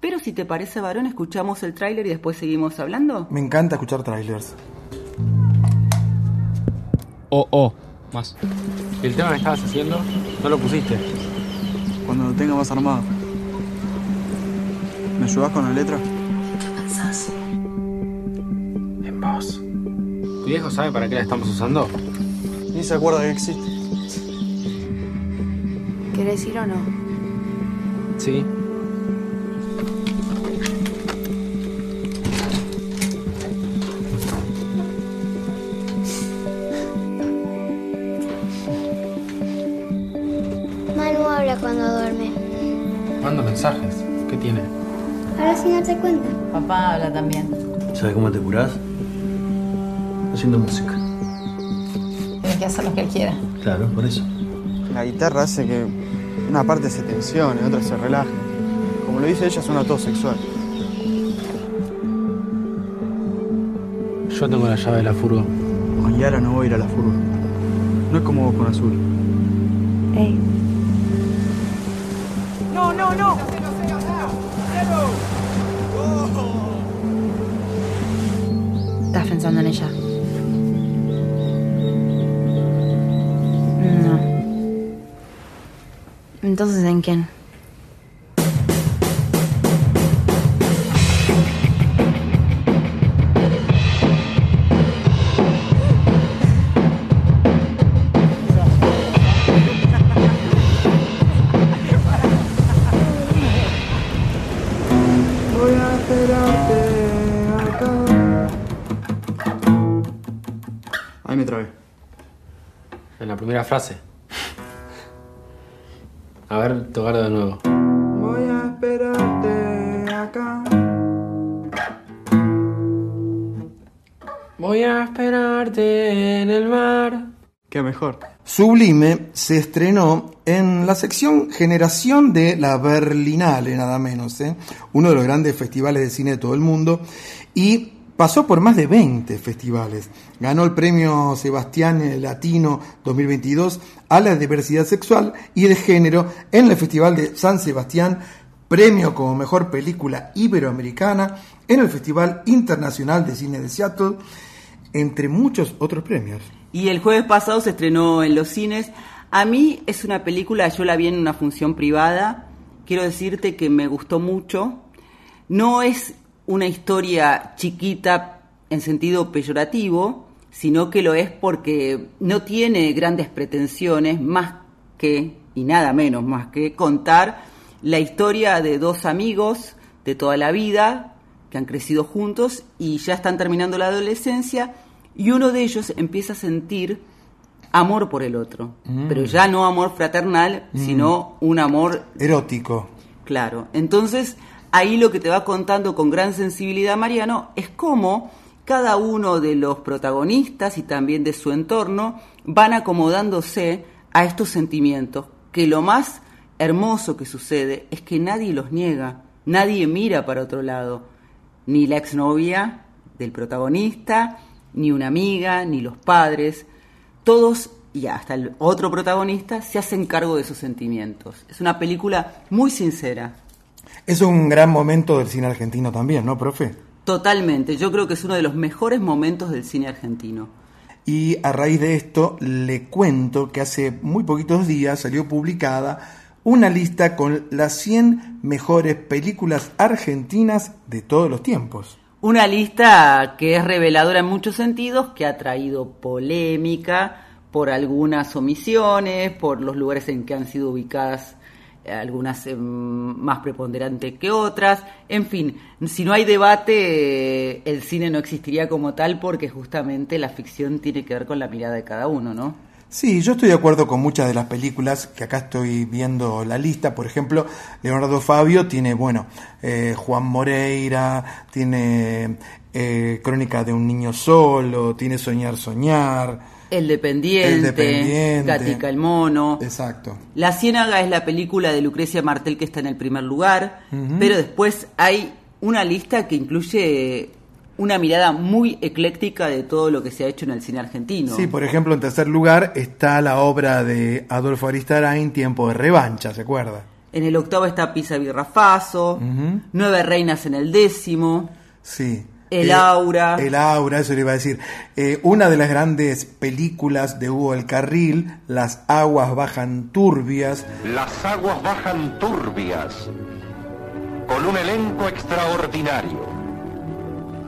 Pero si te parece, varón, escuchamos el tráiler y después seguimos hablando. Me encanta escuchar trailers. Oh, oh, más. El tema que estabas haciendo, no lo pusiste. Cuando lo tenga más armado. ¿Me ayudas con la letra? ¿Qué pensás? ¿Tu viejo sabe para qué la estamos usando? Ni se acuerda que existe. ¿Querés ir o no? Sí. Manu habla cuando duerme. Manda mensajes. ¿Qué tiene? Ahora sí no te cuenta. Papá habla también. ¿Sabes cómo te curás? Haciendo música. Tiene que hacer lo que él quiera. Claro, por eso. La guitarra hace que una parte se tensione, otra se relaje. Como lo dice ella, suena todo sexual. Yo tengo la llave de la furgo. Mañana no voy a ir a la furgo. No es como vos con Azul. Ey. No, no, no. Estás pensando en ella. Entonces, ¿en quién? Voy a esperarte acá. Ahí me trabé. En la primera frase. Sublime se estrenó en la sección Generación de la Berlinale, nada menos, ¿eh? uno de los grandes festivales de cine de todo el mundo, y pasó por más de 20 festivales. Ganó el premio Sebastián Latino 2022 a la diversidad sexual y de género en el Festival de San Sebastián, premio como mejor película iberoamericana en el Festival Internacional de Cine de Seattle, entre muchos otros premios. Y el jueves pasado se estrenó en los cines. A mí es una película, yo la vi en una función privada. Quiero decirte que me gustó mucho. No es una historia chiquita en sentido peyorativo, sino que lo es porque no tiene grandes pretensiones más que, y nada menos más que, contar la historia de dos amigos de toda la vida que han crecido juntos y ya están terminando la adolescencia y uno de ellos empieza a sentir amor por el otro, Mm. pero ya no amor fraternal, Mm. sino un amor Erótico. Claro, entonces ahí lo que te va contando con gran sensibilidad Mariano es cómo cada uno de los protagonistas y también de su entorno van acomodándose a estos sentimientos, que lo más hermoso que sucede es que nadie los niega, nadie mira para otro lado, ni la exnovia del protagonista, ni una amiga, ni los padres, todos y hasta el otro protagonista se hacen cargo de sus sentimientos. Es una película muy sincera. Es un gran momento del cine argentino también, ¿no, profe? Totalmente, yo creo que es uno de los mejores momentos del cine argentino. Y a raíz de esto le cuento que hace muy poquitos días salió publicada una lista con las 100 mejores películas argentinas de todos los tiempos. Una lista que es reveladora en muchos sentidos, que ha traído polémica por algunas omisiones, por los lugares en que han sido ubicadas eh, algunas eh, más preponderantes que otras. En fin, si no hay debate, eh, el cine no existiría como tal porque justamente la ficción tiene que ver con la mirada de cada uno, ¿no? Sí, yo estoy de acuerdo con muchas de las películas que acá estoy viendo la lista. Por ejemplo, Leonardo Fabio tiene, bueno, eh, Juan Moreira, tiene eh, Crónica de un niño solo, tiene Soñar, Soñar. El dependiente, El Dependiente. Gatica el mono. Exacto. La Ciénaga es la película de Lucrecia Martel que está en el primer lugar, pero después hay una lista que incluye una mirada muy ecléctica de todo lo que se ha hecho en el cine argentino. Sí, por ejemplo, en tercer lugar está la obra de Adolfo Aristarain, Tiempo de Revancha, ¿se acuerda? En el octavo está Pisa Birrafazo, Ujú. Nueve Reinas en el décimo, Sí. El Eh, Aura. El Aura, eso le iba a decir. Eh, una de las grandes películas de Hugo El Carril, Las aguas bajan turbias. Las aguas bajan turbias, con un elenco extraordinario.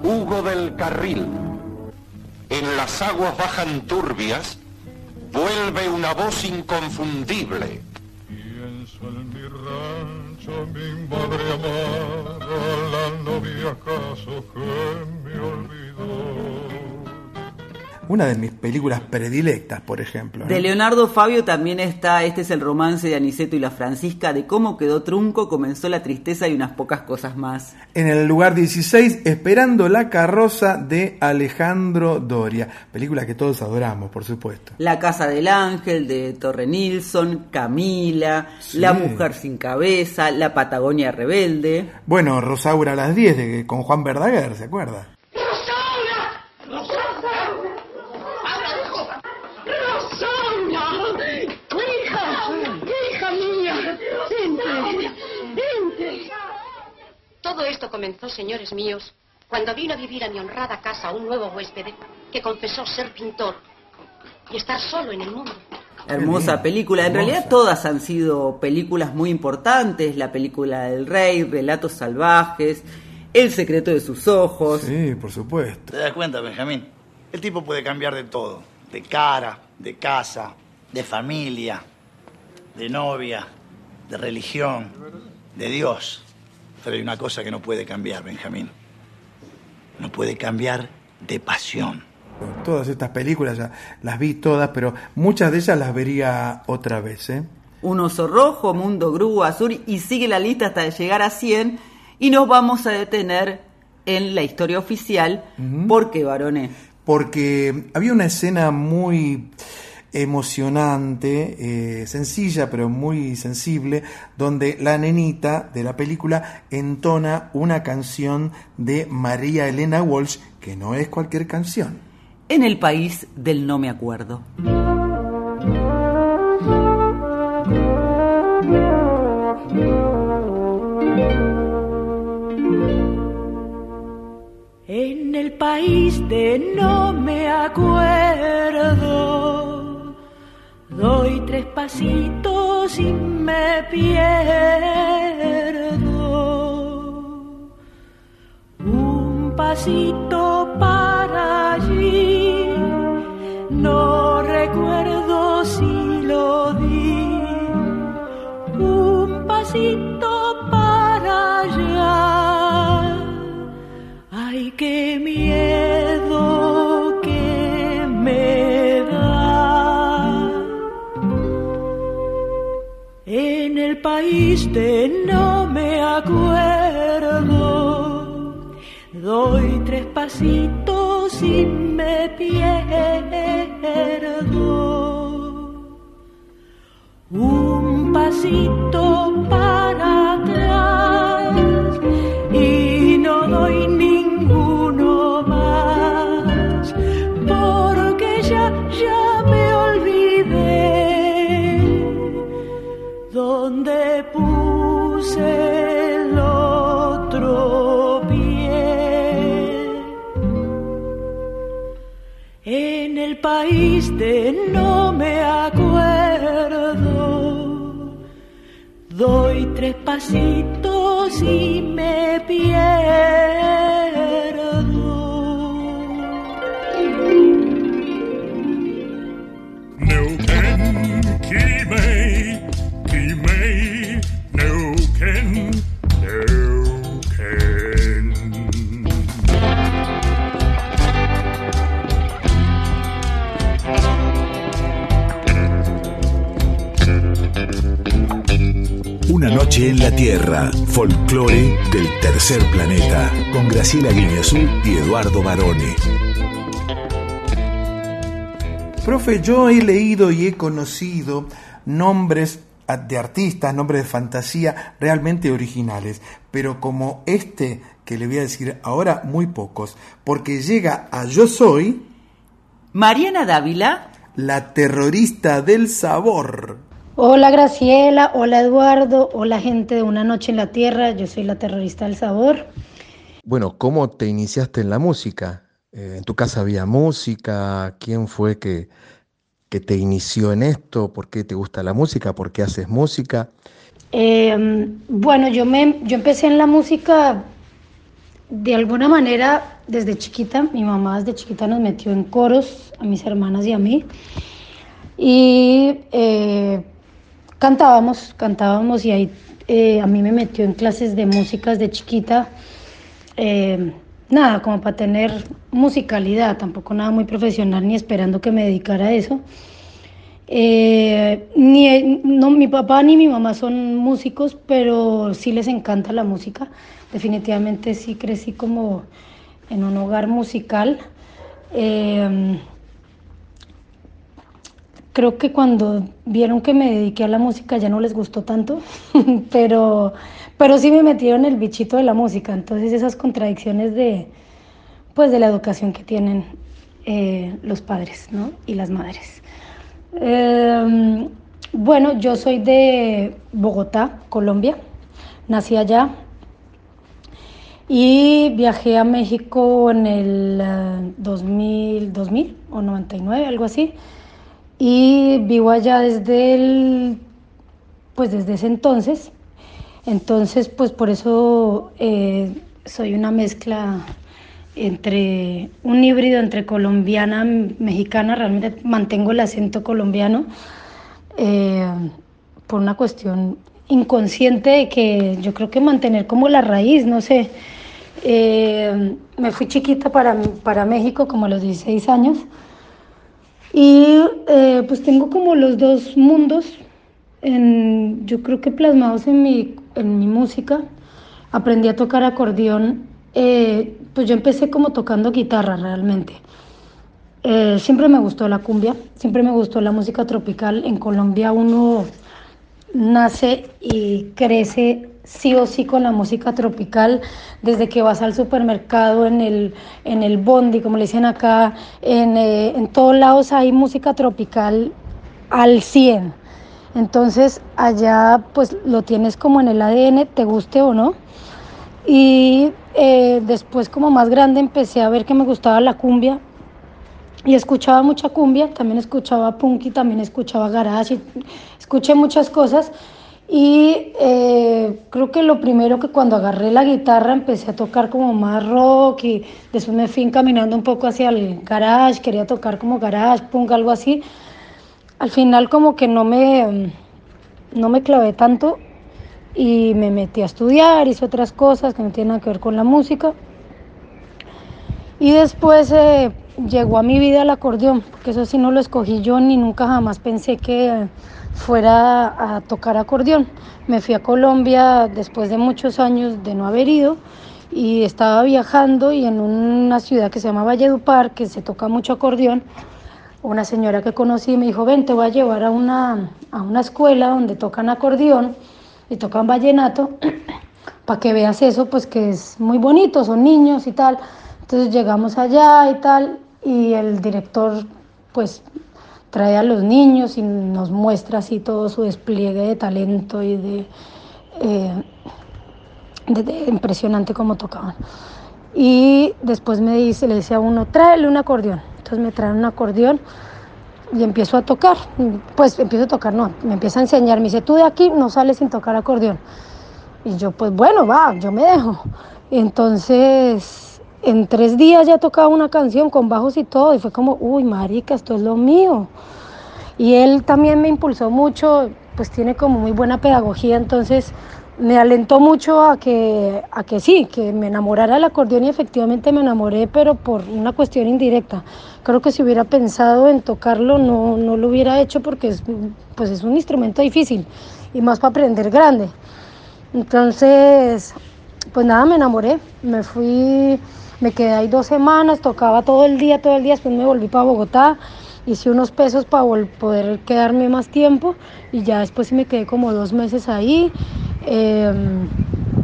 Hugo del Carril. En las aguas bajan turbias, vuelve una voz inconfundible. Pienso en mi rancho, mi madre amada, la novia acaso que me olvidó. Una de mis películas predilectas, por ejemplo. De Leonardo Fabio también está, este es el romance de Aniceto y la Francisca, de cómo quedó trunco, comenzó la tristeza y unas pocas cosas más. En el lugar 16, Esperando la carroza de Alejandro Doria, película que todos adoramos, por supuesto. La Casa del Ángel de Torre Nilsson, Camila, La Mujer sin Cabeza, La Patagonia Rebelde. Bueno, Rosaura a las 10 de, con Juan Verdaguer, ¿se acuerda? ¡Rosaura! ¡Tu hija! ¡Hija mía! ¡Entre! ¡Entre! Todo esto comenzó, señores míos, cuando vino a vivir a mi honrada casa un nuevo huésped que confesó ser pintor y estar solo en el mundo. Hermosa película. En realidad todas han sido películas muy importantes. La película del rey, Relatos Salvajes, El secreto de sus ojos. Sí, por supuesto. ¿Te das cuenta, Benjamín? El tipo puede cambiar de todo. De cara, de casa, de familia, de novia, de religión, de Dios. Pero hay una cosa que no puede cambiar, Benjamín. No puede cambiar de pasión. Todas estas películas ya las vi todas, pero muchas de ellas las vería otra vez. ¿eh? Un oso rojo, Mundo Grúa, Azul y sigue la lista hasta llegar a 100 y nos vamos a detener en la historia oficial. ¿Por qué, varones? Porque había una escena muy emocionante, eh, sencilla pero muy sensible, donde la nenita de la película entona una canción de María Elena Walsh, que no es cualquier canción. En el país del no me acuerdo. En el país de no me acuerdo, doy tres pasitos y me pierdo. Un pasito para allí, no recuerdo si lo di. Un pasito para allá. Ay, qué miedo país de no me acuerdo, doy tres pasitos y me pierdo. Un pasito para atrás tres pasitos y me pierdo noche en la Tierra, folclore del tercer planeta, con Graciela Guineazú y Eduardo Barone. Profe, yo he leído y he conocido nombres de artistas, nombres de fantasía realmente originales, pero como este que le voy a decir ahora, muy pocos, porque llega a Yo Soy... Mariana Dávila. La terrorista del sabor. Hola Graciela, hola Eduardo, hola gente de Una Noche en la Tierra, yo soy la terrorista del sabor. Bueno, ¿cómo te iniciaste en la música? Eh, ¿En tu casa había música? ¿Quién fue que, que te inició en esto? ¿Por qué te gusta la música? ¿Por qué haces música? Eh, bueno, yo, me, yo empecé en la música de alguna manera desde chiquita. Mi mamá desde chiquita nos metió en coros, a mis hermanas y a mí. Y eh, cantábamos, cantábamos y ahí eh, a mí me metió en clases de músicas de chiquita. Eh, nada, como para tener musicalidad, tampoco nada muy profesional ni esperando que me dedicara a eso. Eh, ni, no, mi papá ni mi mamá son músicos, pero sí les encanta la música. Definitivamente sí crecí como en un hogar musical. Creo que cuando vieron que me dediqué a la música ya no les gustó tanto, [LAUGHS] pero, pero sí me metieron el bichito de la música. Entonces esas contradicciones de, pues, de la educación que tienen eh, los padres ¿no? y las madres. Eh, bueno, yo soy de Bogotá, Colombia. Nací allá y viajé a México en el uh, 2000, 2000 o 99, algo así. Y vivo allá desde pues desde ese entonces. Entonces, pues por eso eh, soy una mezcla entre un híbrido entre colombiana mexicana, realmente mantengo el acento colombiano eh, por una cuestión inconsciente de que yo creo que mantener como la raíz, no sé. Eh, me fui chiquita para, para México como a los 16 años y eh, pues tengo como los dos mundos, en, yo creo que plasmados en mi, en mi música. Aprendí a tocar acordeón, eh, pues yo empecé como tocando guitarra realmente. Eh, siempre me gustó la cumbia, siempre me gustó la música tropical. En Colombia uno nace y crece sí o sí con la música tropical, desde que vas al supermercado, en el, en el bondi, como le dicen acá, en, eh, en todos lados hay música tropical al 100. Entonces allá pues lo tienes como en el ADN, te guste o no. Y eh, después como más grande empecé a ver que me gustaba la cumbia y escuchaba mucha cumbia, también escuchaba punk y también escuchaba garage, escuché muchas cosas y eh, creo que lo primero que cuando agarré la guitarra empecé a tocar como más rock y después me fui encaminando un poco hacia el garage, quería tocar como garage, punk, algo así. Al final como que no me, no me clavé tanto y me metí a estudiar, hice otras cosas que no tienen nada que ver con la música. Y después eh, llegó a mi vida el acordeón, porque eso sí no lo escogí yo ni nunca jamás pensé que fuera a tocar acordeón. Me fui a Colombia después de muchos años de no haber ido y estaba viajando y en una ciudad que se llama Valledupar, que se toca mucho acordeón, una señora que conocí me dijo, ven, te voy a llevar a una, a una escuela donde tocan acordeón y tocan vallenato, [CLEARS THROAT] para que veas eso, pues que es muy bonito, son niños y tal. Entonces llegamos allá y tal, y el director pues trae a los niños y nos muestra así todo su despliegue de talento y de, eh, impresionante como tocaban. Y después me dice, le dice a uno, tráele un acordeón. Entonces me trae un acordeón y empiezo a tocar. Pues empiezo a tocar, no, me empieza a enseñar. Me dice, tú de aquí no sales sin tocar acordeón. Y yo, pues bueno, va, yo me dejo. entonces, en tres días ya tocaba una canción con bajos y todo. Y fue como, uy, marica, esto es lo mío. Y él también me impulsó mucho, pues tiene como muy buena pedagogía, entonces me alentó mucho a que, a que sí, que me enamorara del acordeón y efectivamente me enamoré, pero por una cuestión indirecta. Creo que si hubiera pensado en tocarlo no, no lo hubiera hecho porque es, pues es un instrumento difícil y más para aprender grande. Entonces, pues nada, me enamoré, me fui, me quedé ahí dos semanas, tocaba todo el día, todo el día, después me volví para Bogotá hice unos pesos para poder quedarme más tiempo y ya después me quedé como dos meses ahí. Em,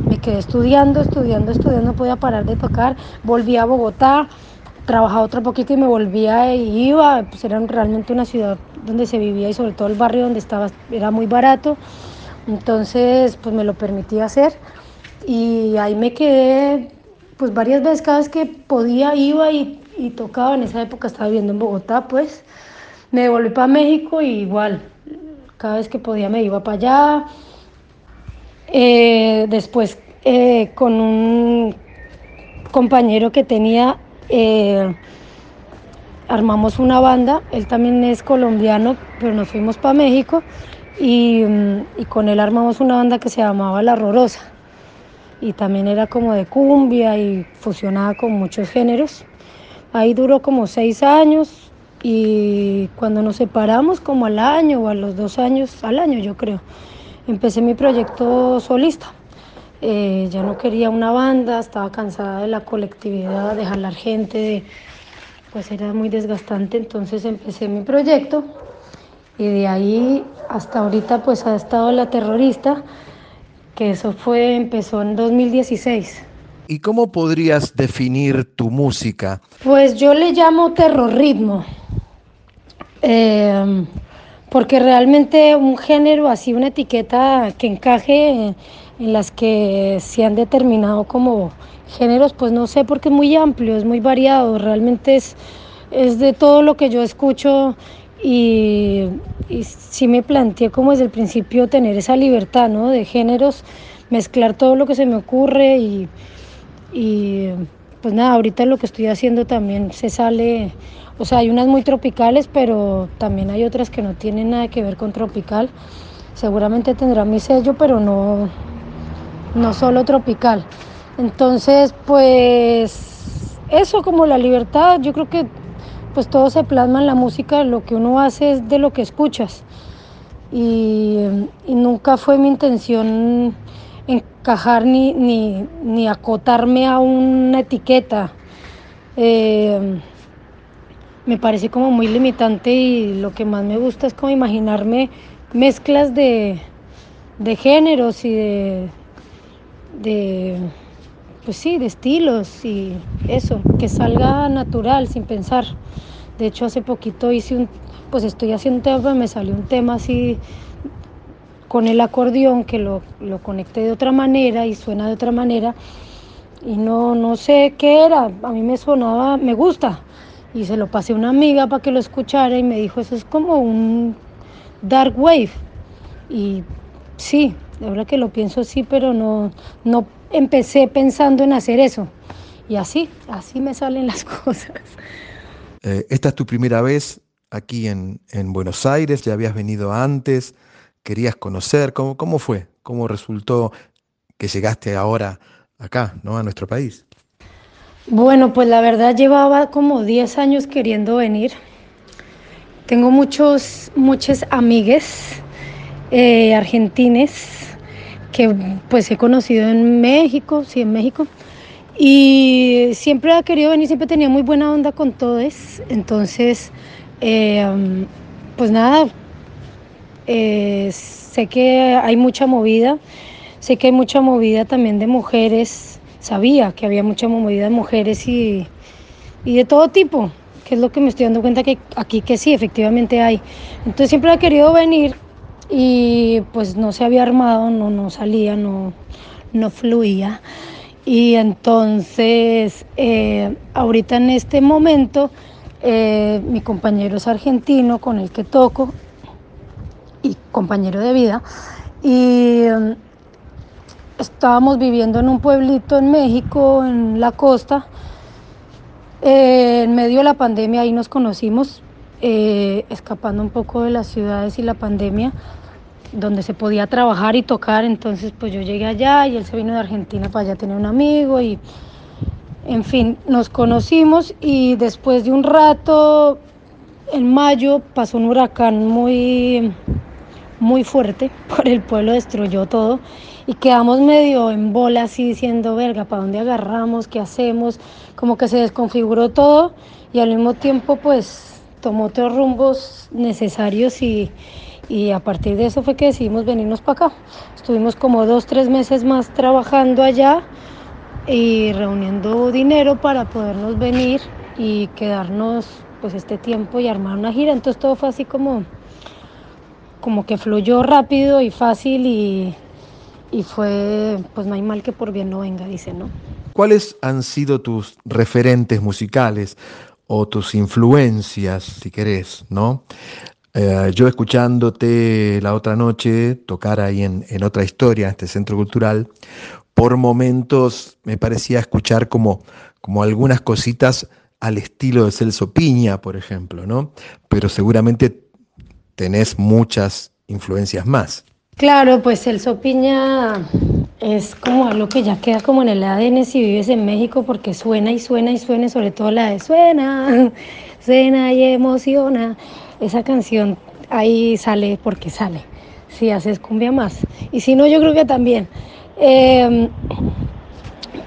me quedé estudiando, estudiando, estudiando, no podía parar de tocar. Volví a Bogotá, trabajaba otro poquito y me volvía y iba. Pues era realmente una ciudad donde se vivía y sobre todo el barrio donde estaba era muy barato. Entonces, pues me lo permitía hacer y ahí me quedé pues varias veces cada vez que podía iba y, tocaba. En esa época estaba viviendo en Bogotá, pues me devolví para México y igual, cada vez que podía me iba para allá. Eh, después eh, con un compañero que tenía, eh, armamos una banda, él también es colombiano, pero nos fuimos para México y, y, con él armamos una banda que se llamaba La Rorosa. Y también era como de cumbia y fusionaba con muchos géneros. Ahí duró como seis años y cuando nos separamos como al año o a los dos años, al año yo creo, empecé mi proyecto solista. Eh, ya no quería una banda, estaba cansada de la colectividad, de jalar gente, de, pues era muy desgastante, entonces empecé mi proyecto y de ahí hasta ahorita pues ha estado la terrorista, que eso fue, empezó en 2016. ¿Y cómo podrías definir tu música? Pues yo le llamo terrorritmo, eh, porque realmente un género así, una etiqueta que encaje en las que se han determinado como géneros, pues no sé, porque es muy amplio, es muy variado, realmente es, es de todo lo que yo escucho y, y sí me planteé como desde el principio tener esa libertad, ¿no? De géneros, mezclar todo lo que se me ocurre y, y pues nada, ahorita lo que estoy haciendo también se sale, o sea, hay unas muy tropicales, pero también hay otras que no tienen nada que ver con tropical. Seguramente tendrá mi sello, pero no, no solo tropical. Entonces, pues eso como la libertad, yo creo que pues todo se plasma en la música, lo que uno hace es de lo que escuchas. Y, nunca fue mi intención encajar ni, ni, ni acotarme a una etiqueta. Eh, me parece como muy limitante y lo que más me gusta es como imaginarme mezclas de, de géneros y de, de, pues sí, de estilos y eso, que salga natural, sin pensar. De hecho, hace poquito hice un, pues estoy haciendo un tema, me salió un tema así con el acordeón que lo, lo conecté de otra manera y suena de otra manera. Y no, no sé qué era, a mí me sonaba, me gusta. Y se lo pasé a una amiga para que lo escuchara y me dijo, eso es como un dark wave y sí, ahora que lo pienso sí, pero no, no empecé pensando en hacer eso y así, así me salen las [LAUGHS] cosas. Eh, esta es tu primera vez aquí en, en, Buenos Aires, ya habías venido antes, querías conocer, ¿cómo, cómo fue? ¿Cómo resultó que llegaste ahora acá, ¿no? a nuestro país? Bueno, pues la verdad llevaba como 10 años queriendo venir. Tengo muchos, muchas amigues eh, argentines que pues he conocido en México, sí, en México. Y siempre ha querido venir, siempre tenía muy buena onda con todos. Entonces, eh, pues nada, eh, sé que hay mucha movida, sé que hay mucha movida también de mujeres, sabía que había mucha movida de mujeres y, y de todo tipo, que es lo que me estoy dando cuenta que aquí que sí, efectivamente hay. Entonces siempre he querido venir y pues no se había armado, no, no salía, no, no fluía. Y entonces, eh, ahorita en este momento, eh, mi compañero es argentino con el que toco y compañero de vida. Y um, estábamos viviendo en un pueblito en México, en la costa. Eh, en medio de la pandemia ahí nos conocimos, escapando un poco de las ciudades y la pandemia donde se podía trabajar y tocar, entonces pues yo llegué allá y él se vino de Argentina para allá tener un amigo y en fin, nos conocimos y después de un rato, en mayo, pasó un huracán muy, muy fuerte [LAUGHS] por el pueblo, destruyó todo y quedamos medio en bola así diciendo, verga, ¿para dónde agarramos? ¿Qué hacemos? Como que se desconfiguró todo y al mismo tiempo pues tomó otros rumbos necesarios y, y a partir de eso fue que decidimos venirnos para acá. Estuvimos como dos, tres meses más trabajando allá y reuniendo dinero para podernos venir y quedarnos pues este tiempo y armar una gira. Entonces todo fue así como, como que fluyó rápido y fácil y, y fue pues no hay mal que por bien no venga, dice, ¿no? ¿Cuáles han sido tus referentes musicales o tus influencias, si querés, ¿no? Eh, yo escuchándote la otra noche tocar ahí en, en, otra historia, en este centro cultural, por momentos me parecía escuchar como, como algunas cositas al estilo de Celso Piña, por ejemplo, ¿no? Pero seguramente tenés muchas influencias más. Claro, pues Celso Piña es como algo que ya queda como en el ADN si vives en México porque suena y suena y suena, sobre todo la de suena, [LAUGHS] suena y emociona. Esa canción ahí sale porque sale. Si haces cumbia más. Y si no, yo creo que también. Eh,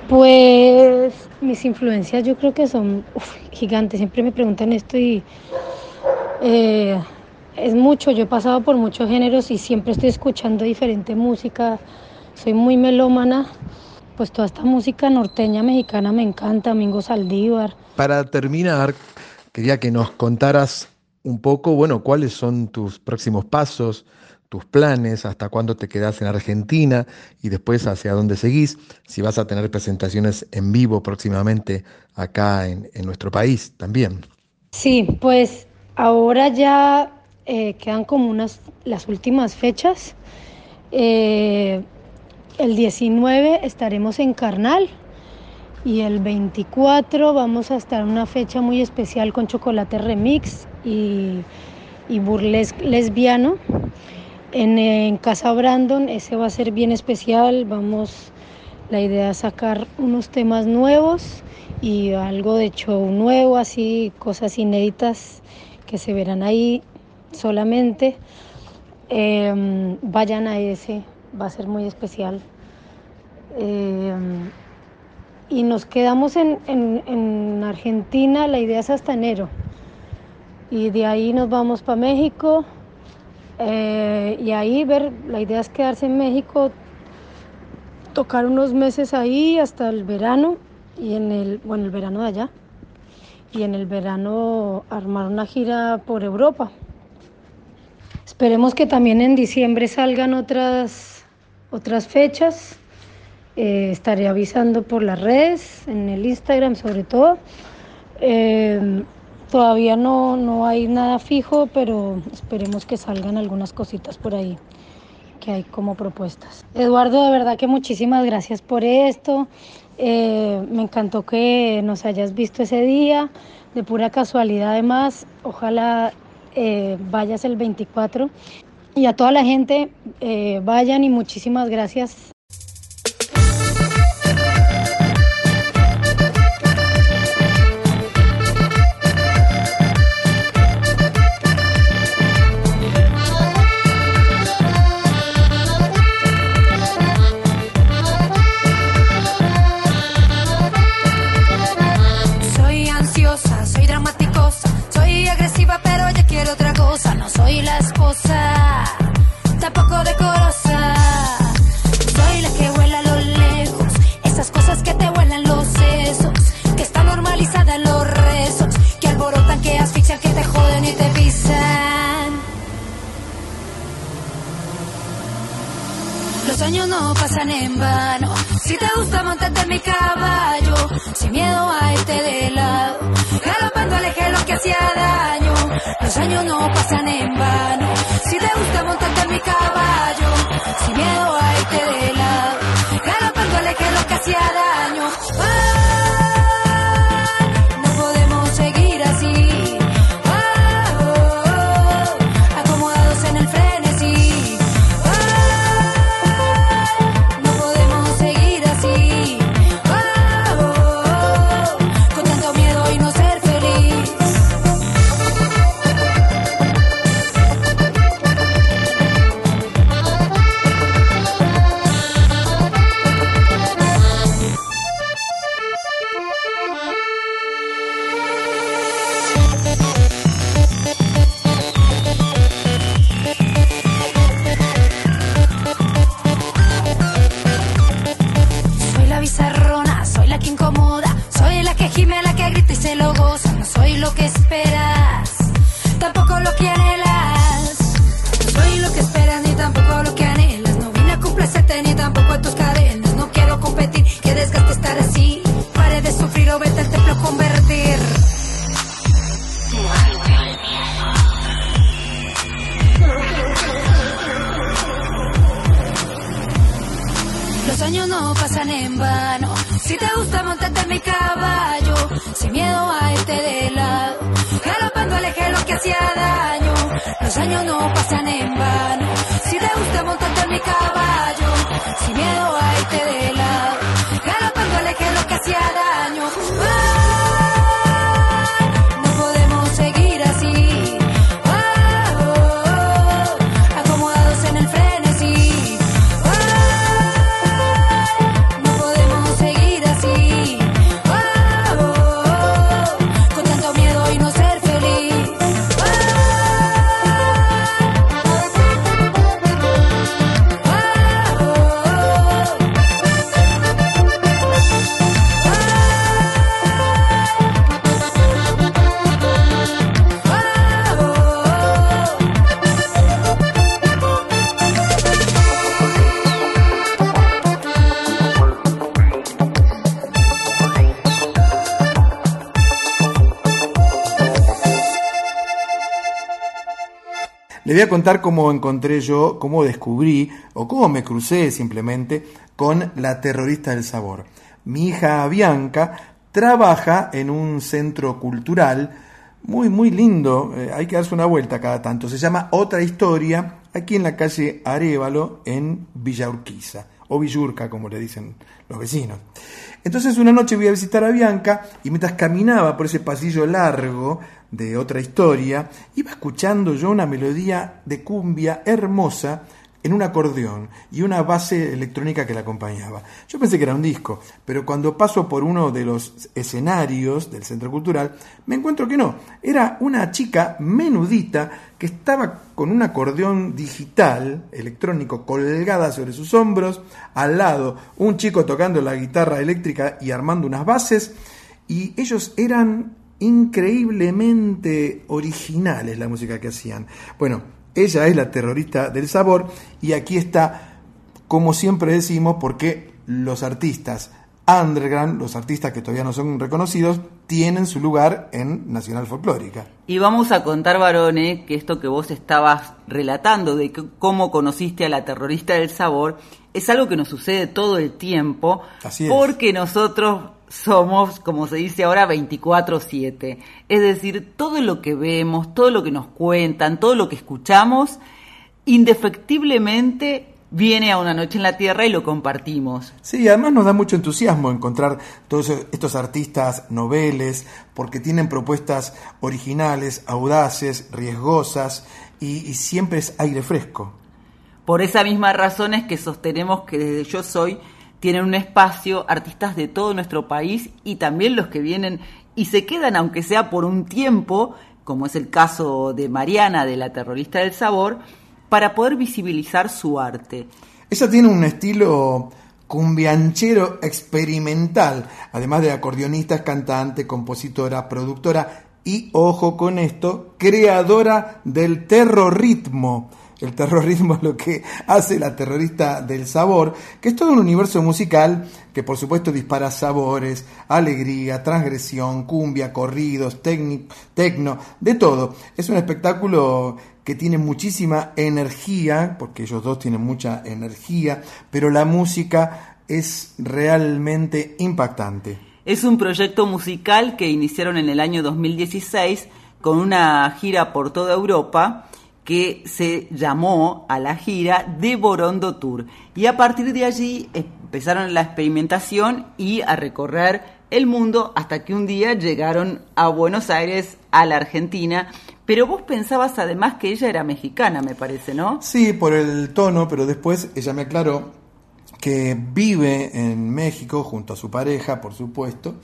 pues mis influencias yo creo que son gigantes. Siempre me preguntan esto y eh, es mucho. Yo he pasado por muchos géneros y siempre estoy escuchando diferente música. Soy muy melómana. Pues toda esta música norteña mexicana me encanta. Mingo Saldívar. Para terminar, quería que nos contaras un poco, bueno, cuáles son tus próximos pasos, tus planes, hasta cuándo te quedas en Argentina y después hacia dónde seguís, si vas a tener presentaciones en vivo próximamente acá en, en nuestro país también. Sí, pues ahora ya eh, quedan como unas las últimas fechas. Eh, el 19 estaremos en Carnal y el 24 vamos a estar en una fecha muy especial con Chocolate Remix y, y Burlesque Lesbiano en, en Casa Brandon. Ese va a ser bien especial. Vamos, la idea es sacar unos temas nuevos y algo de show nuevo, así cosas inéditas que se verán ahí solamente. Eh, vayan a ese, va a ser muy especial. Eh, y nos quedamos en, en, en, Argentina, la idea es hasta enero. Y de ahí nos vamos para México. Eh, y ahí ver, la idea es quedarse en México, tocar unos meses ahí hasta el verano y en el, bueno, el verano de allá. Y en el verano armar una gira por Europa. Esperemos que también en diciembre salgan otras, otras fechas. Eh, estaré avisando por las redes, en el Instagram sobre todo. Eh, todavía no, no hay nada fijo, pero esperemos que salgan algunas cositas por ahí que hay como propuestas. Eduardo, de verdad que muchísimas gracias por esto. Eh, me encantó que nos hayas visto ese día, de pura casualidad además. Ojalá eh, vayas el 24. Y a toda la gente, vayan y muchísimas gracias Le voy a contar cómo encontré yo, cómo descubrí o cómo me crucé simplemente con la terrorista del sabor. Mi hija Bianca trabaja en un centro cultural muy, muy lindo, eh, hay que darse una vuelta cada tanto. Se llama Otra Historia, aquí en la calle Arevalo, en Villa Urquiza, o Villurca, como le dicen los vecinos. Entonces una noche voy a visitar a Bianca y mientras caminaba por ese pasillo largo de otra historia, iba escuchando yo una melodía de cumbia hermosa en un acordeón y una base electrónica que la acompañaba. Yo pensé que era un disco, pero cuando paso por uno de los escenarios del centro cultural, me encuentro que no, era una chica menudita que estaba con un acordeón digital electrónico colgada sobre sus hombros, al lado un chico tocando la guitarra eléctrica y armando unas bases, y ellos eran increíblemente originales la música que hacían. Bueno, ella es la terrorista del sabor y aquí está, como siempre decimos, porque los artistas underground, los artistas que todavía no son reconocidos, tienen su lugar en Nacional Folclórica. Y vamos a contar, varones, que esto que vos estabas relatando de que- cómo conociste a la terrorista del sabor es algo que nos sucede todo el tiempo, Así es. porque nosotros somos, como se dice ahora, 24/7. Es decir, todo lo que vemos, todo lo que nos cuentan, todo lo que escuchamos, indefectiblemente viene a una noche en la tierra y lo compartimos. Sí, además nos da mucho entusiasmo encontrar todos estos artistas noveles, porque tienen propuestas originales, audaces, riesgosas, y, y siempre es aire fresco. Por esa misma razón es que sostenemos que desde Yo Soy tienen un espacio artistas de todo nuestro país y también los que vienen y se quedan, aunque sea por un tiempo, como es el caso de Mariana, de la terrorista del sabor, para poder visibilizar su arte. Ella tiene un estilo cumbianchero experimental, además de acordeonista, cantante, compositora, productora y, ojo con esto, creadora del terrorritmo. El terrorismo es lo que hace la terrorista del sabor, que es todo un universo musical que por supuesto dispara sabores, alegría, transgresión, cumbia, corridos, tecno, de todo. Es un espectáculo que tiene muchísima energía, porque ellos dos tienen mucha energía, pero la música es realmente impactante. Es un proyecto musical que iniciaron en el año 2016 con una gira por toda Europa que se llamó a la gira de Borondo Tour. Y a partir de allí empezaron la experimentación y a recorrer el mundo hasta que un día llegaron a Buenos Aires, a la Argentina. Pero vos pensabas además que ella era mexicana, me parece, ¿no? Sí, por el tono, pero después ella me aclaró que vive en México junto a su pareja, por supuesto,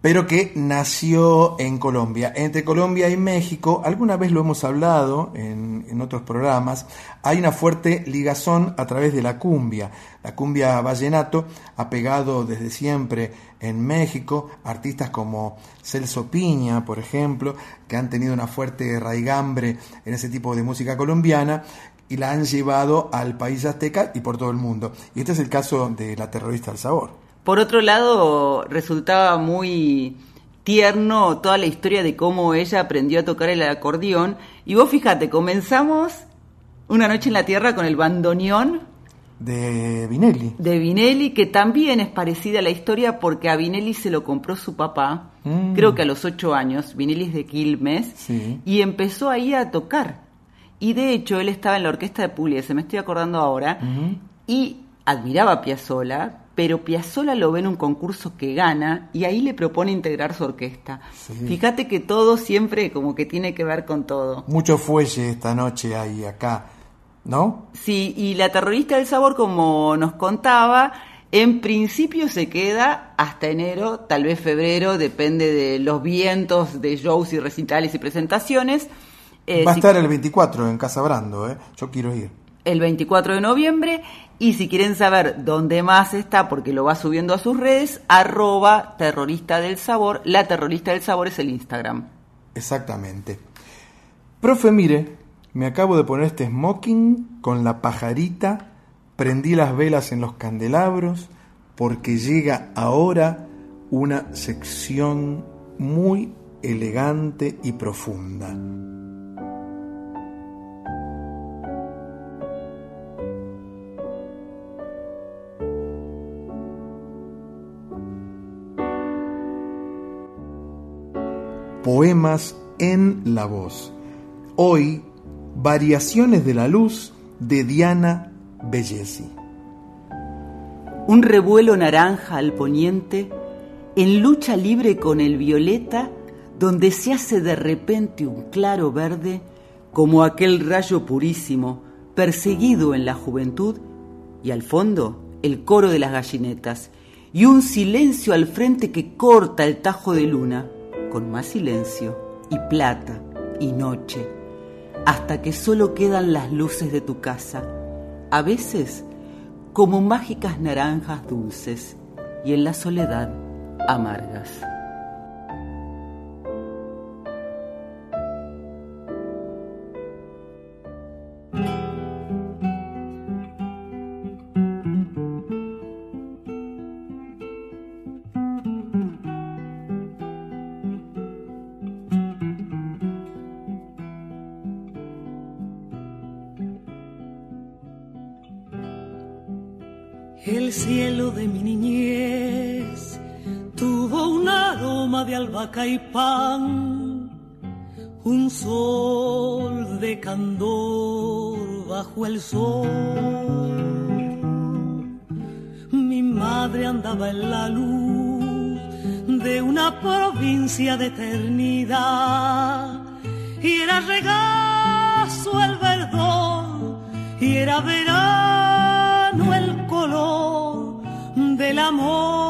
pero que nació en Colombia. Entre Colombia y México, alguna vez lo hemos hablado en, otros programas, hay una fuerte ligazón a través de la cumbia. La cumbia vallenato ha pegado desde siempre en México artistas como Celso Piña, por ejemplo, que han tenido una fuerte raigambre en ese tipo de música colombiana y la han llevado al país azteca y por todo el mundo. Y este es el caso de la terrorista del sabor. Por otro lado, resultaba muy tierno toda la historia de cómo ella aprendió a tocar el acordeón. Y vos fíjate, comenzamos una noche en la tierra con el bandoneón De Vinelli. de Vinelli, que también es parecida a la historia porque a Vinelli se lo compró su papá, Mm. creo que a los ocho años, Vinelli es de Quilmes, Sí. y empezó ahí a tocar. Y de hecho él estaba en la orquesta de Pugliese, me estoy acordando ahora, y admiraba a Piazzolla, pero Piazzolla lo ve en un concurso que gana y ahí le propone integrar su orquesta. Fíjate que todo siempre como que tiene que ver con todo. Mucho fuelle esta noche ahí acá, ¿no? Sí, y la terrorista del sabor, como nos contaba, en principio se queda hasta enero, tal vez febrero, depende de los vientos de shows y recitales y presentaciones. Eh, Va a si- estar el 24 en Casa Brando, ¿eh? Yo quiero ir. el 24 de noviembre y si quieren saber dónde más está porque lo va subiendo a sus redes arroba terrorista del sabor la terrorista del sabor es el Instagram Exactamente. Profe, mire, me acabo de poner este smoking con la pajarita, prendí las velas en los candelabros, porque llega ahora una sección muy elegante y profunda. Poemas en la voz. Hoy, Variaciones de la Luz de Diana Bellesi. Un revuelo naranja al poniente, en lucha libre con el violeta, donde se hace de repente un claro verde, como aquel rayo purísimo, perseguido en la juventud, y al fondo el coro de las gallinetas, y un silencio al frente que corta el tajo de luna, con más silencio, y plata, y noche, hasta que solo quedan las luces de tu casa, a veces como mágicas naranjas dulces, y en la soledad amargas. Y pan, un sol de candor bajo el sol. Mi madre andaba en la luz de una provincia de eternidad y era regazo el verdor y era verano el color del amor.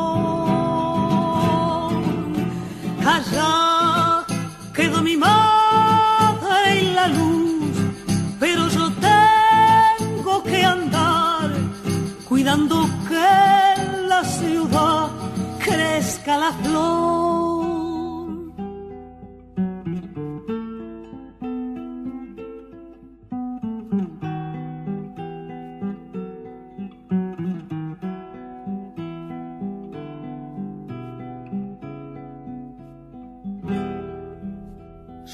Cuidando que la ciudad crezca la flor.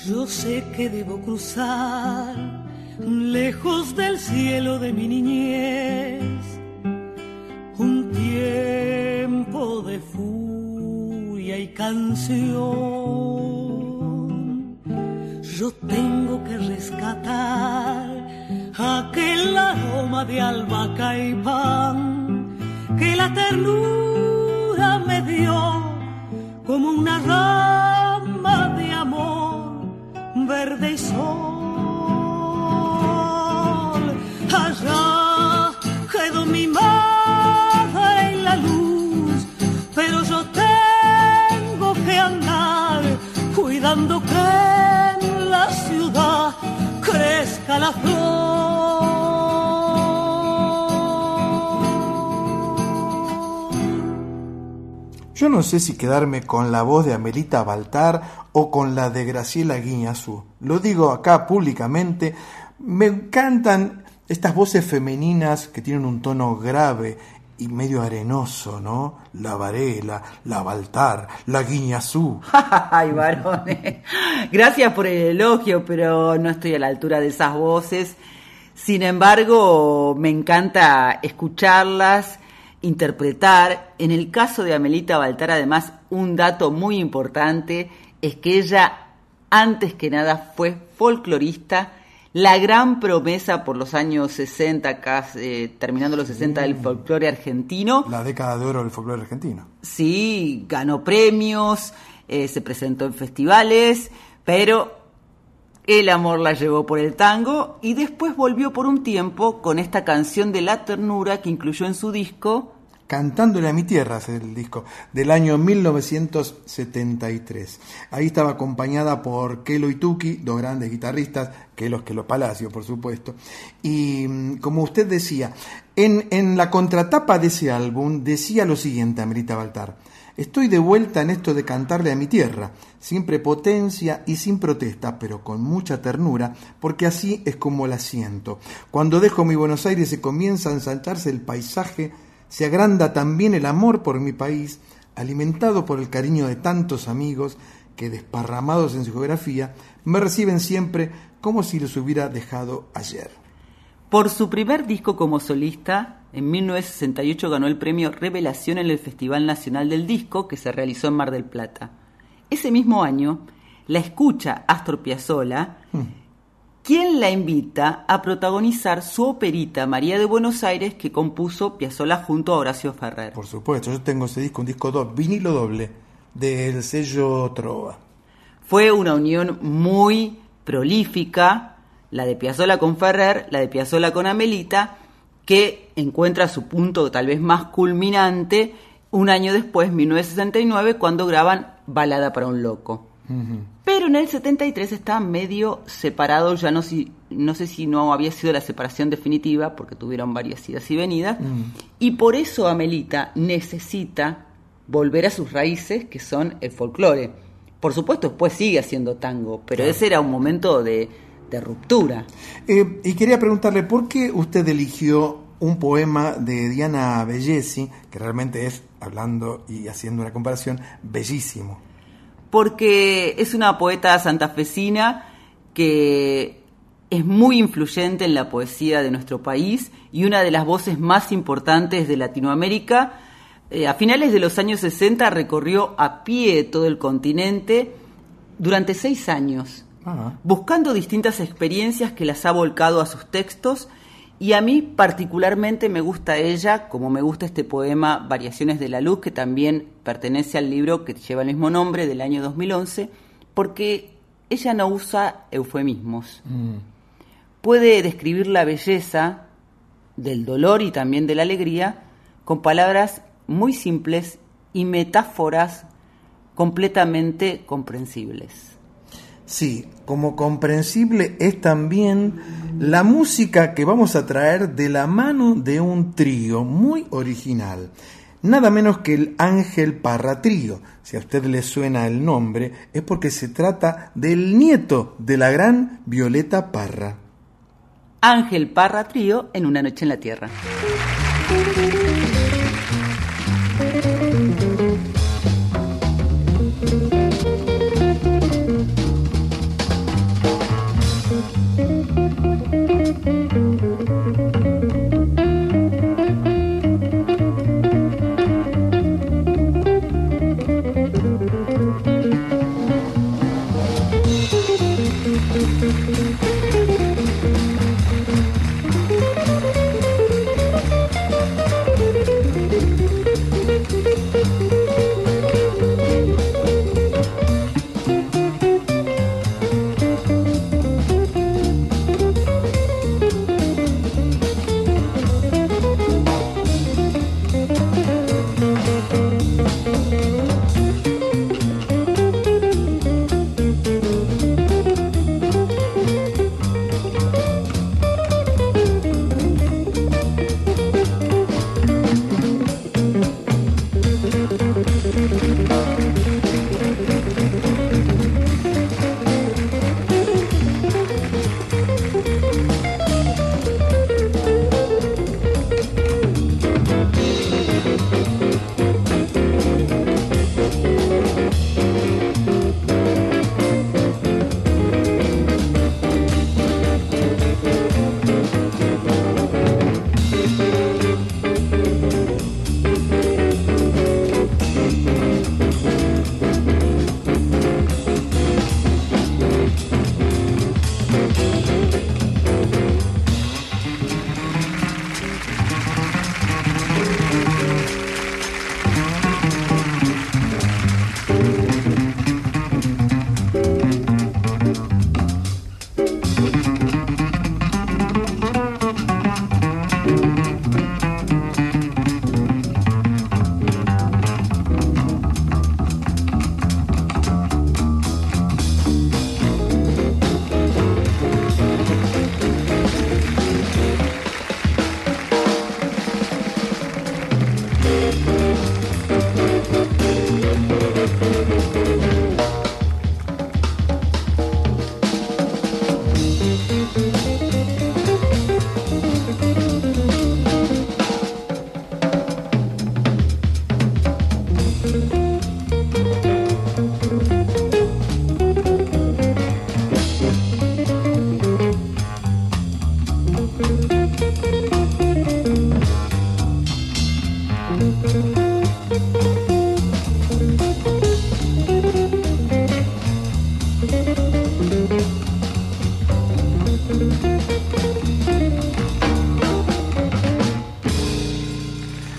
Yo sé que debo cruzar lejos del cielo de mi niñez tiempo de furia y canción. Yo tengo que rescatar aquel aroma de albahaca y pan que la ternura me dio como una rama de amor verde y sol. Cuidando que en la ciudad crezca la Yo no sé si quedarme con la voz de Amelita Baltar o con la de Graciela Guiñazú. Lo digo acá públicamente. Me encantan estas voces femeninas que tienen un tono grave y medio arenoso, ¿no? La Varela, la Baltar, la Guiñazú. [LAUGHS] Ay, varones. Gracias por el elogio, pero no estoy a la altura de esas voces. Sin embargo, me encanta escucharlas, interpretar. En el caso de Amelita Baltar, además, un dato muy importante es que ella, antes que nada, fue folclorista, la gran promesa por los años 60, casi, eh, terminando los 60 del folclore argentino. La década de oro del folclore argentino. Sí, ganó premios, eh, se presentó en festivales, pero el amor la llevó por el tango y después volvió por un tiempo con esta canción de la ternura que incluyó en su disco Cantándole a mi tierra es el disco del año 1973. Ahí estaba acompañada por Kelo y Tuki, dos grandes guitarristas, Kelo Kelo Palacio, por supuesto. Y mm, como usted decía, en, en la contratapa de ese álbum decía lo siguiente, Amerita Baltar. Estoy de vuelta en esto de cantarle a mi tierra, sin prepotencia y sin protesta, pero con mucha ternura, porque así es como la siento. Cuando dejo mi Buenos Aires se comienza a ensancharse el paisaje, se agranda también el amor por mi país, alimentado por el cariño de tantos amigos que, desparramados en su geografía, me reciben siempre como si los hubiera dejado ayer. Por su primer disco como solista, en 1968 ganó el premio Revelación en el Festival Nacional del Disco que se realizó en Mar del Plata. Ese mismo año la escucha Astor Piazzolla, quien la invita a protagonizar su operita María de Buenos Aires que compuso Piazzolla junto a Horacio Ferrer. Por supuesto, yo tengo ese disco, un disco do, vinilo doble del sello Trova. Fue una unión muy prolífica, la de Piazzolla con Ferrer, la de Piazzolla con Amelita, que encuentra su punto tal vez más culminante un año después, 1969, cuando graban Balada para un Loco. Pero en el 73 estaban medio separados, ya no, si, no sé si no había sido la separación definitiva, porque tuvieron varias idas y venidas, y por eso Amelita necesita volver a sus raíces, que son el folclore. Por supuesto, después sigue haciendo tango, pero Claro. ese era un momento de, de ruptura. Eh, y quería preguntarle, ¿por qué usted eligió un poema de Diana Bellesi, que realmente es, hablando y haciendo una comparación, bellísimo? Porque es una poeta santafesina que es muy influyente en la poesía de nuestro país y una de las voces más importantes de Latinoamérica. Eh, a finales de los años 60 recorrió a pie todo el continente durante seis años, buscando distintas experiencias que las ha volcado a sus textos y a mí particularmente me gusta ella, como me gusta este poema Variaciones de la Luz, que también pertenece al libro que lleva el mismo nombre del año 2011, porque ella no usa eufemismos. Puede describir la belleza del dolor y también de la alegría con palabras muy simples y metáforas completamente comprensibles. Sí, como comprensible es también la música que vamos a traer de la mano de un trío muy original. Nada menos que el Ángel Parra Trío. Si a usted le suena el nombre, es porque se trata del nieto de la gran Violeta Parra. Ángel Parra Trío en Una Noche en la Tierra.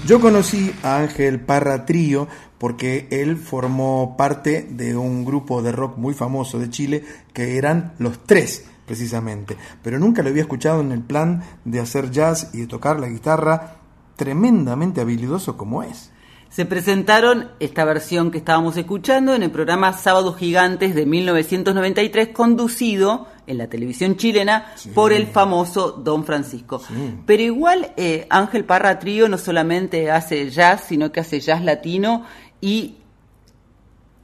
Yo conocí a Ángel Parra Trío porque él formó parte de un grupo de rock muy famoso de Chile que eran los tres precisamente, pero nunca lo había escuchado en el plan de hacer jazz y de tocar la guitarra tremendamente habilidoso como es. Se presentaron esta versión que estábamos escuchando en el programa Sábados Gigantes de 1993, conducido en la televisión chilena por el famoso Don Francisco. Pero igual eh, Ángel Parra Trío no solamente hace jazz, sino que hace jazz latino y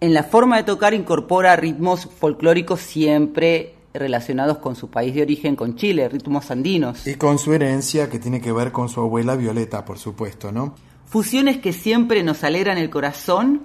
en la forma de tocar incorpora ritmos folclóricos siempre relacionados con su país de origen, con Chile, ritmos andinos. Y con su herencia que tiene que ver con su abuela Violeta, por supuesto, ¿no? Fusiones que siempre nos alegran el corazón,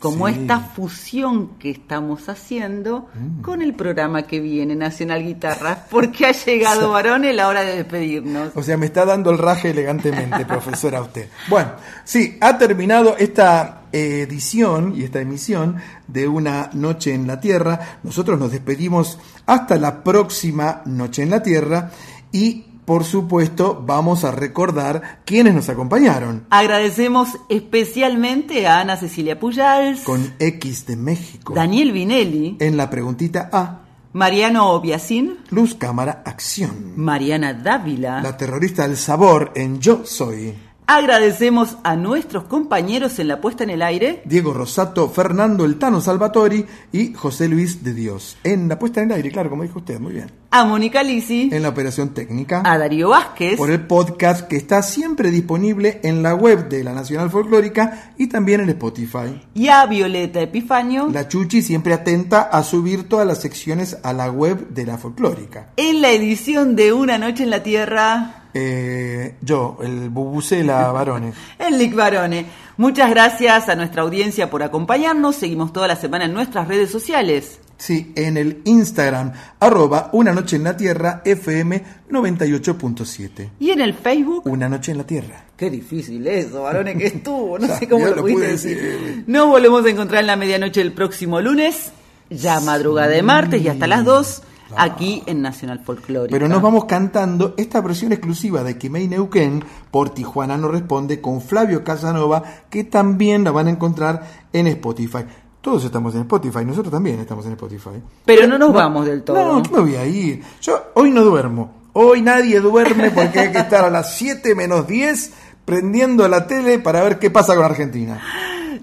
como Sí. esta fusión que estamos haciendo Mm. con el programa que viene, Nacional Guitarras, porque ha llegado, [LAUGHS] varones, la hora de despedirnos. O sea, me está dando el raje elegantemente, [LAUGHS] profesora, usted. Bueno, sí, ha terminado esta edición y esta emisión de Una Noche en la Tierra. Nosotros nos despedimos hasta la próxima Noche en la Tierra y, por supuesto, vamos a recordar quiénes nos acompañaron. Agradecemos especialmente a Ana Cecilia Pujals, Con X de México. Daniel Vinelli, En la preguntita A, Mariano Obiacín, Luz Cámara Acción. Mariana Dávila. La terrorista del sabor en Yo Soy. Agradecemos a nuestros compañeros en la puesta en el aire, Diego Rosato, Fernando El Tano Salvatori y José Luis de Dios. En la puesta en el aire, claro, como dijo usted, muy bien. a Mónica Lisi, En la operación técnica. a Darío Vázquez, Por el podcast que está siempre disponible en la web de la Nacional Folclórica y también en Spotify. y a Violeta Epifanio, La Chuchi siempre atenta a subir todas las secciones a la web de la Folclórica. en la edición de Una Noche en la Tierra, Eh, yo, el Bubucela [LAUGHS] Barone. el Lick Barone. Muchas gracias a nuestra audiencia por acompañarnos. Seguimos toda la semana en nuestras redes sociales. Sí, en el Instagram, arroba Una Noche en la Tierra, FM 98.7. Y en el Facebook, Una Noche en la Tierra. qué difícil eso, varones, que estuvo. No [LAUGHS] sé cómo lo lo pudiste pude decir. decir. Nos volvemos a encontrar en la medianoche el próximo lunes, ya madrugada de martes y hasta las 2, aquí en Nacional Folclórica. Pero nos vamos cantando esta versión exclusiva de Quimei Neuquén por Tijuana no responde con Flavio Casanova, que también la van a encontrar en Spotify. Todos estamos en Spotify, nosotros también estamos en Spotify. Pero no nos vamos del todo. No, ¿qué me voy a ir? Yo hoy no duermo. Hoy nadie duerme porque hay que estar a las 7 menos 10 prendiendo la tele para ver qué pasa con Argentina.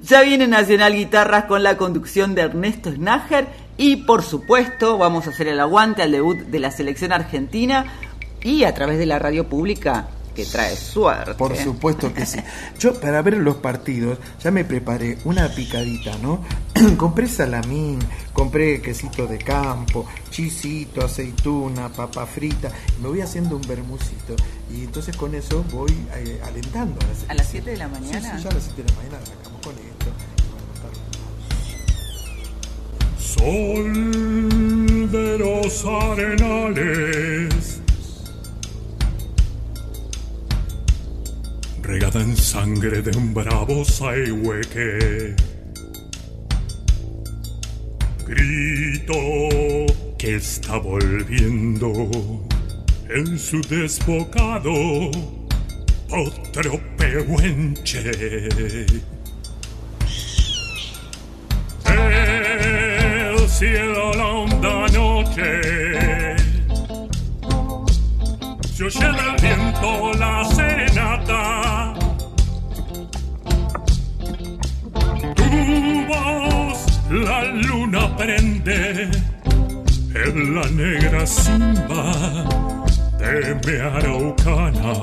Ya viene Nacional Guitarras con la conducción de Ernesto Snager y por supuesto vamos a hacer el aguante al debut de la selección argentina y a través de la radio pública que trae suerte. Por supuesto que sí. Yo para ver los partidos ya me preparé una picadita, ¿no? [CLEARS THROAT] compré salamín, compré quesito de campo, chisito, aceituna, papa frita, me voy haciendo un bermucito. Y entonces con eso voy eh, alentando a la ¿A las 7 de la mañana? Sí, sí, ya a las 7 de la mañana arrancamos con esto. Sol de los arenales, regada en sangre de un bravo saihueque. Grito que está volviendo en su desbocado otro pehuenche. Cielo la honda noche. Se oye del viento la serenata. Tu voz la luna prende en la negra simba de mi araucana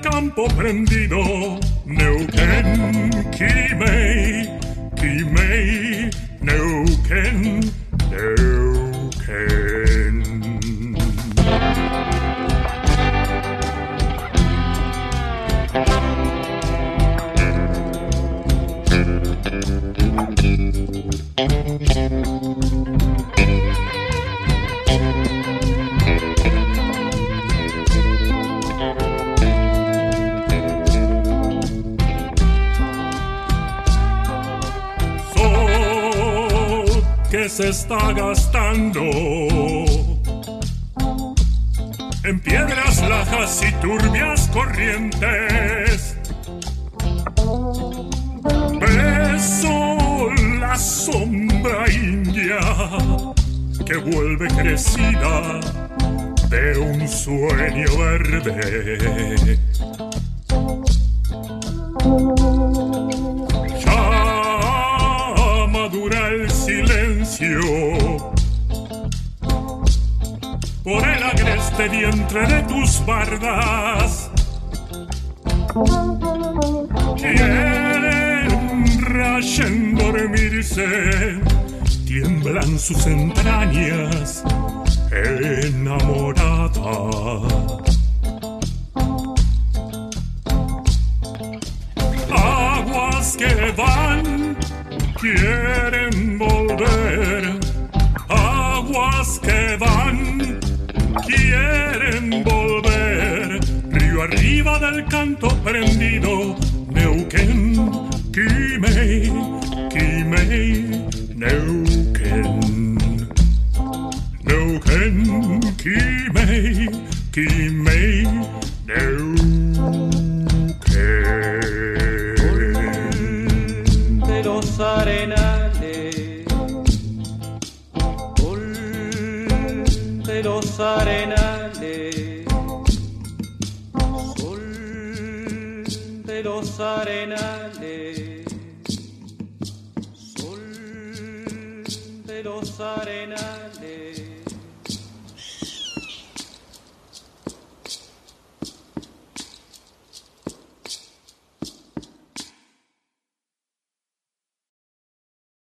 campo prendido. Está gastando en piedras lajas y turbias corrientes. Beso la sombra india que vuelve crecida de un sueño verde. Agreste vientre de tus bardas. Quieren rayen dormirse, tiemblan sus entrañas enamorada. Del canto prendido,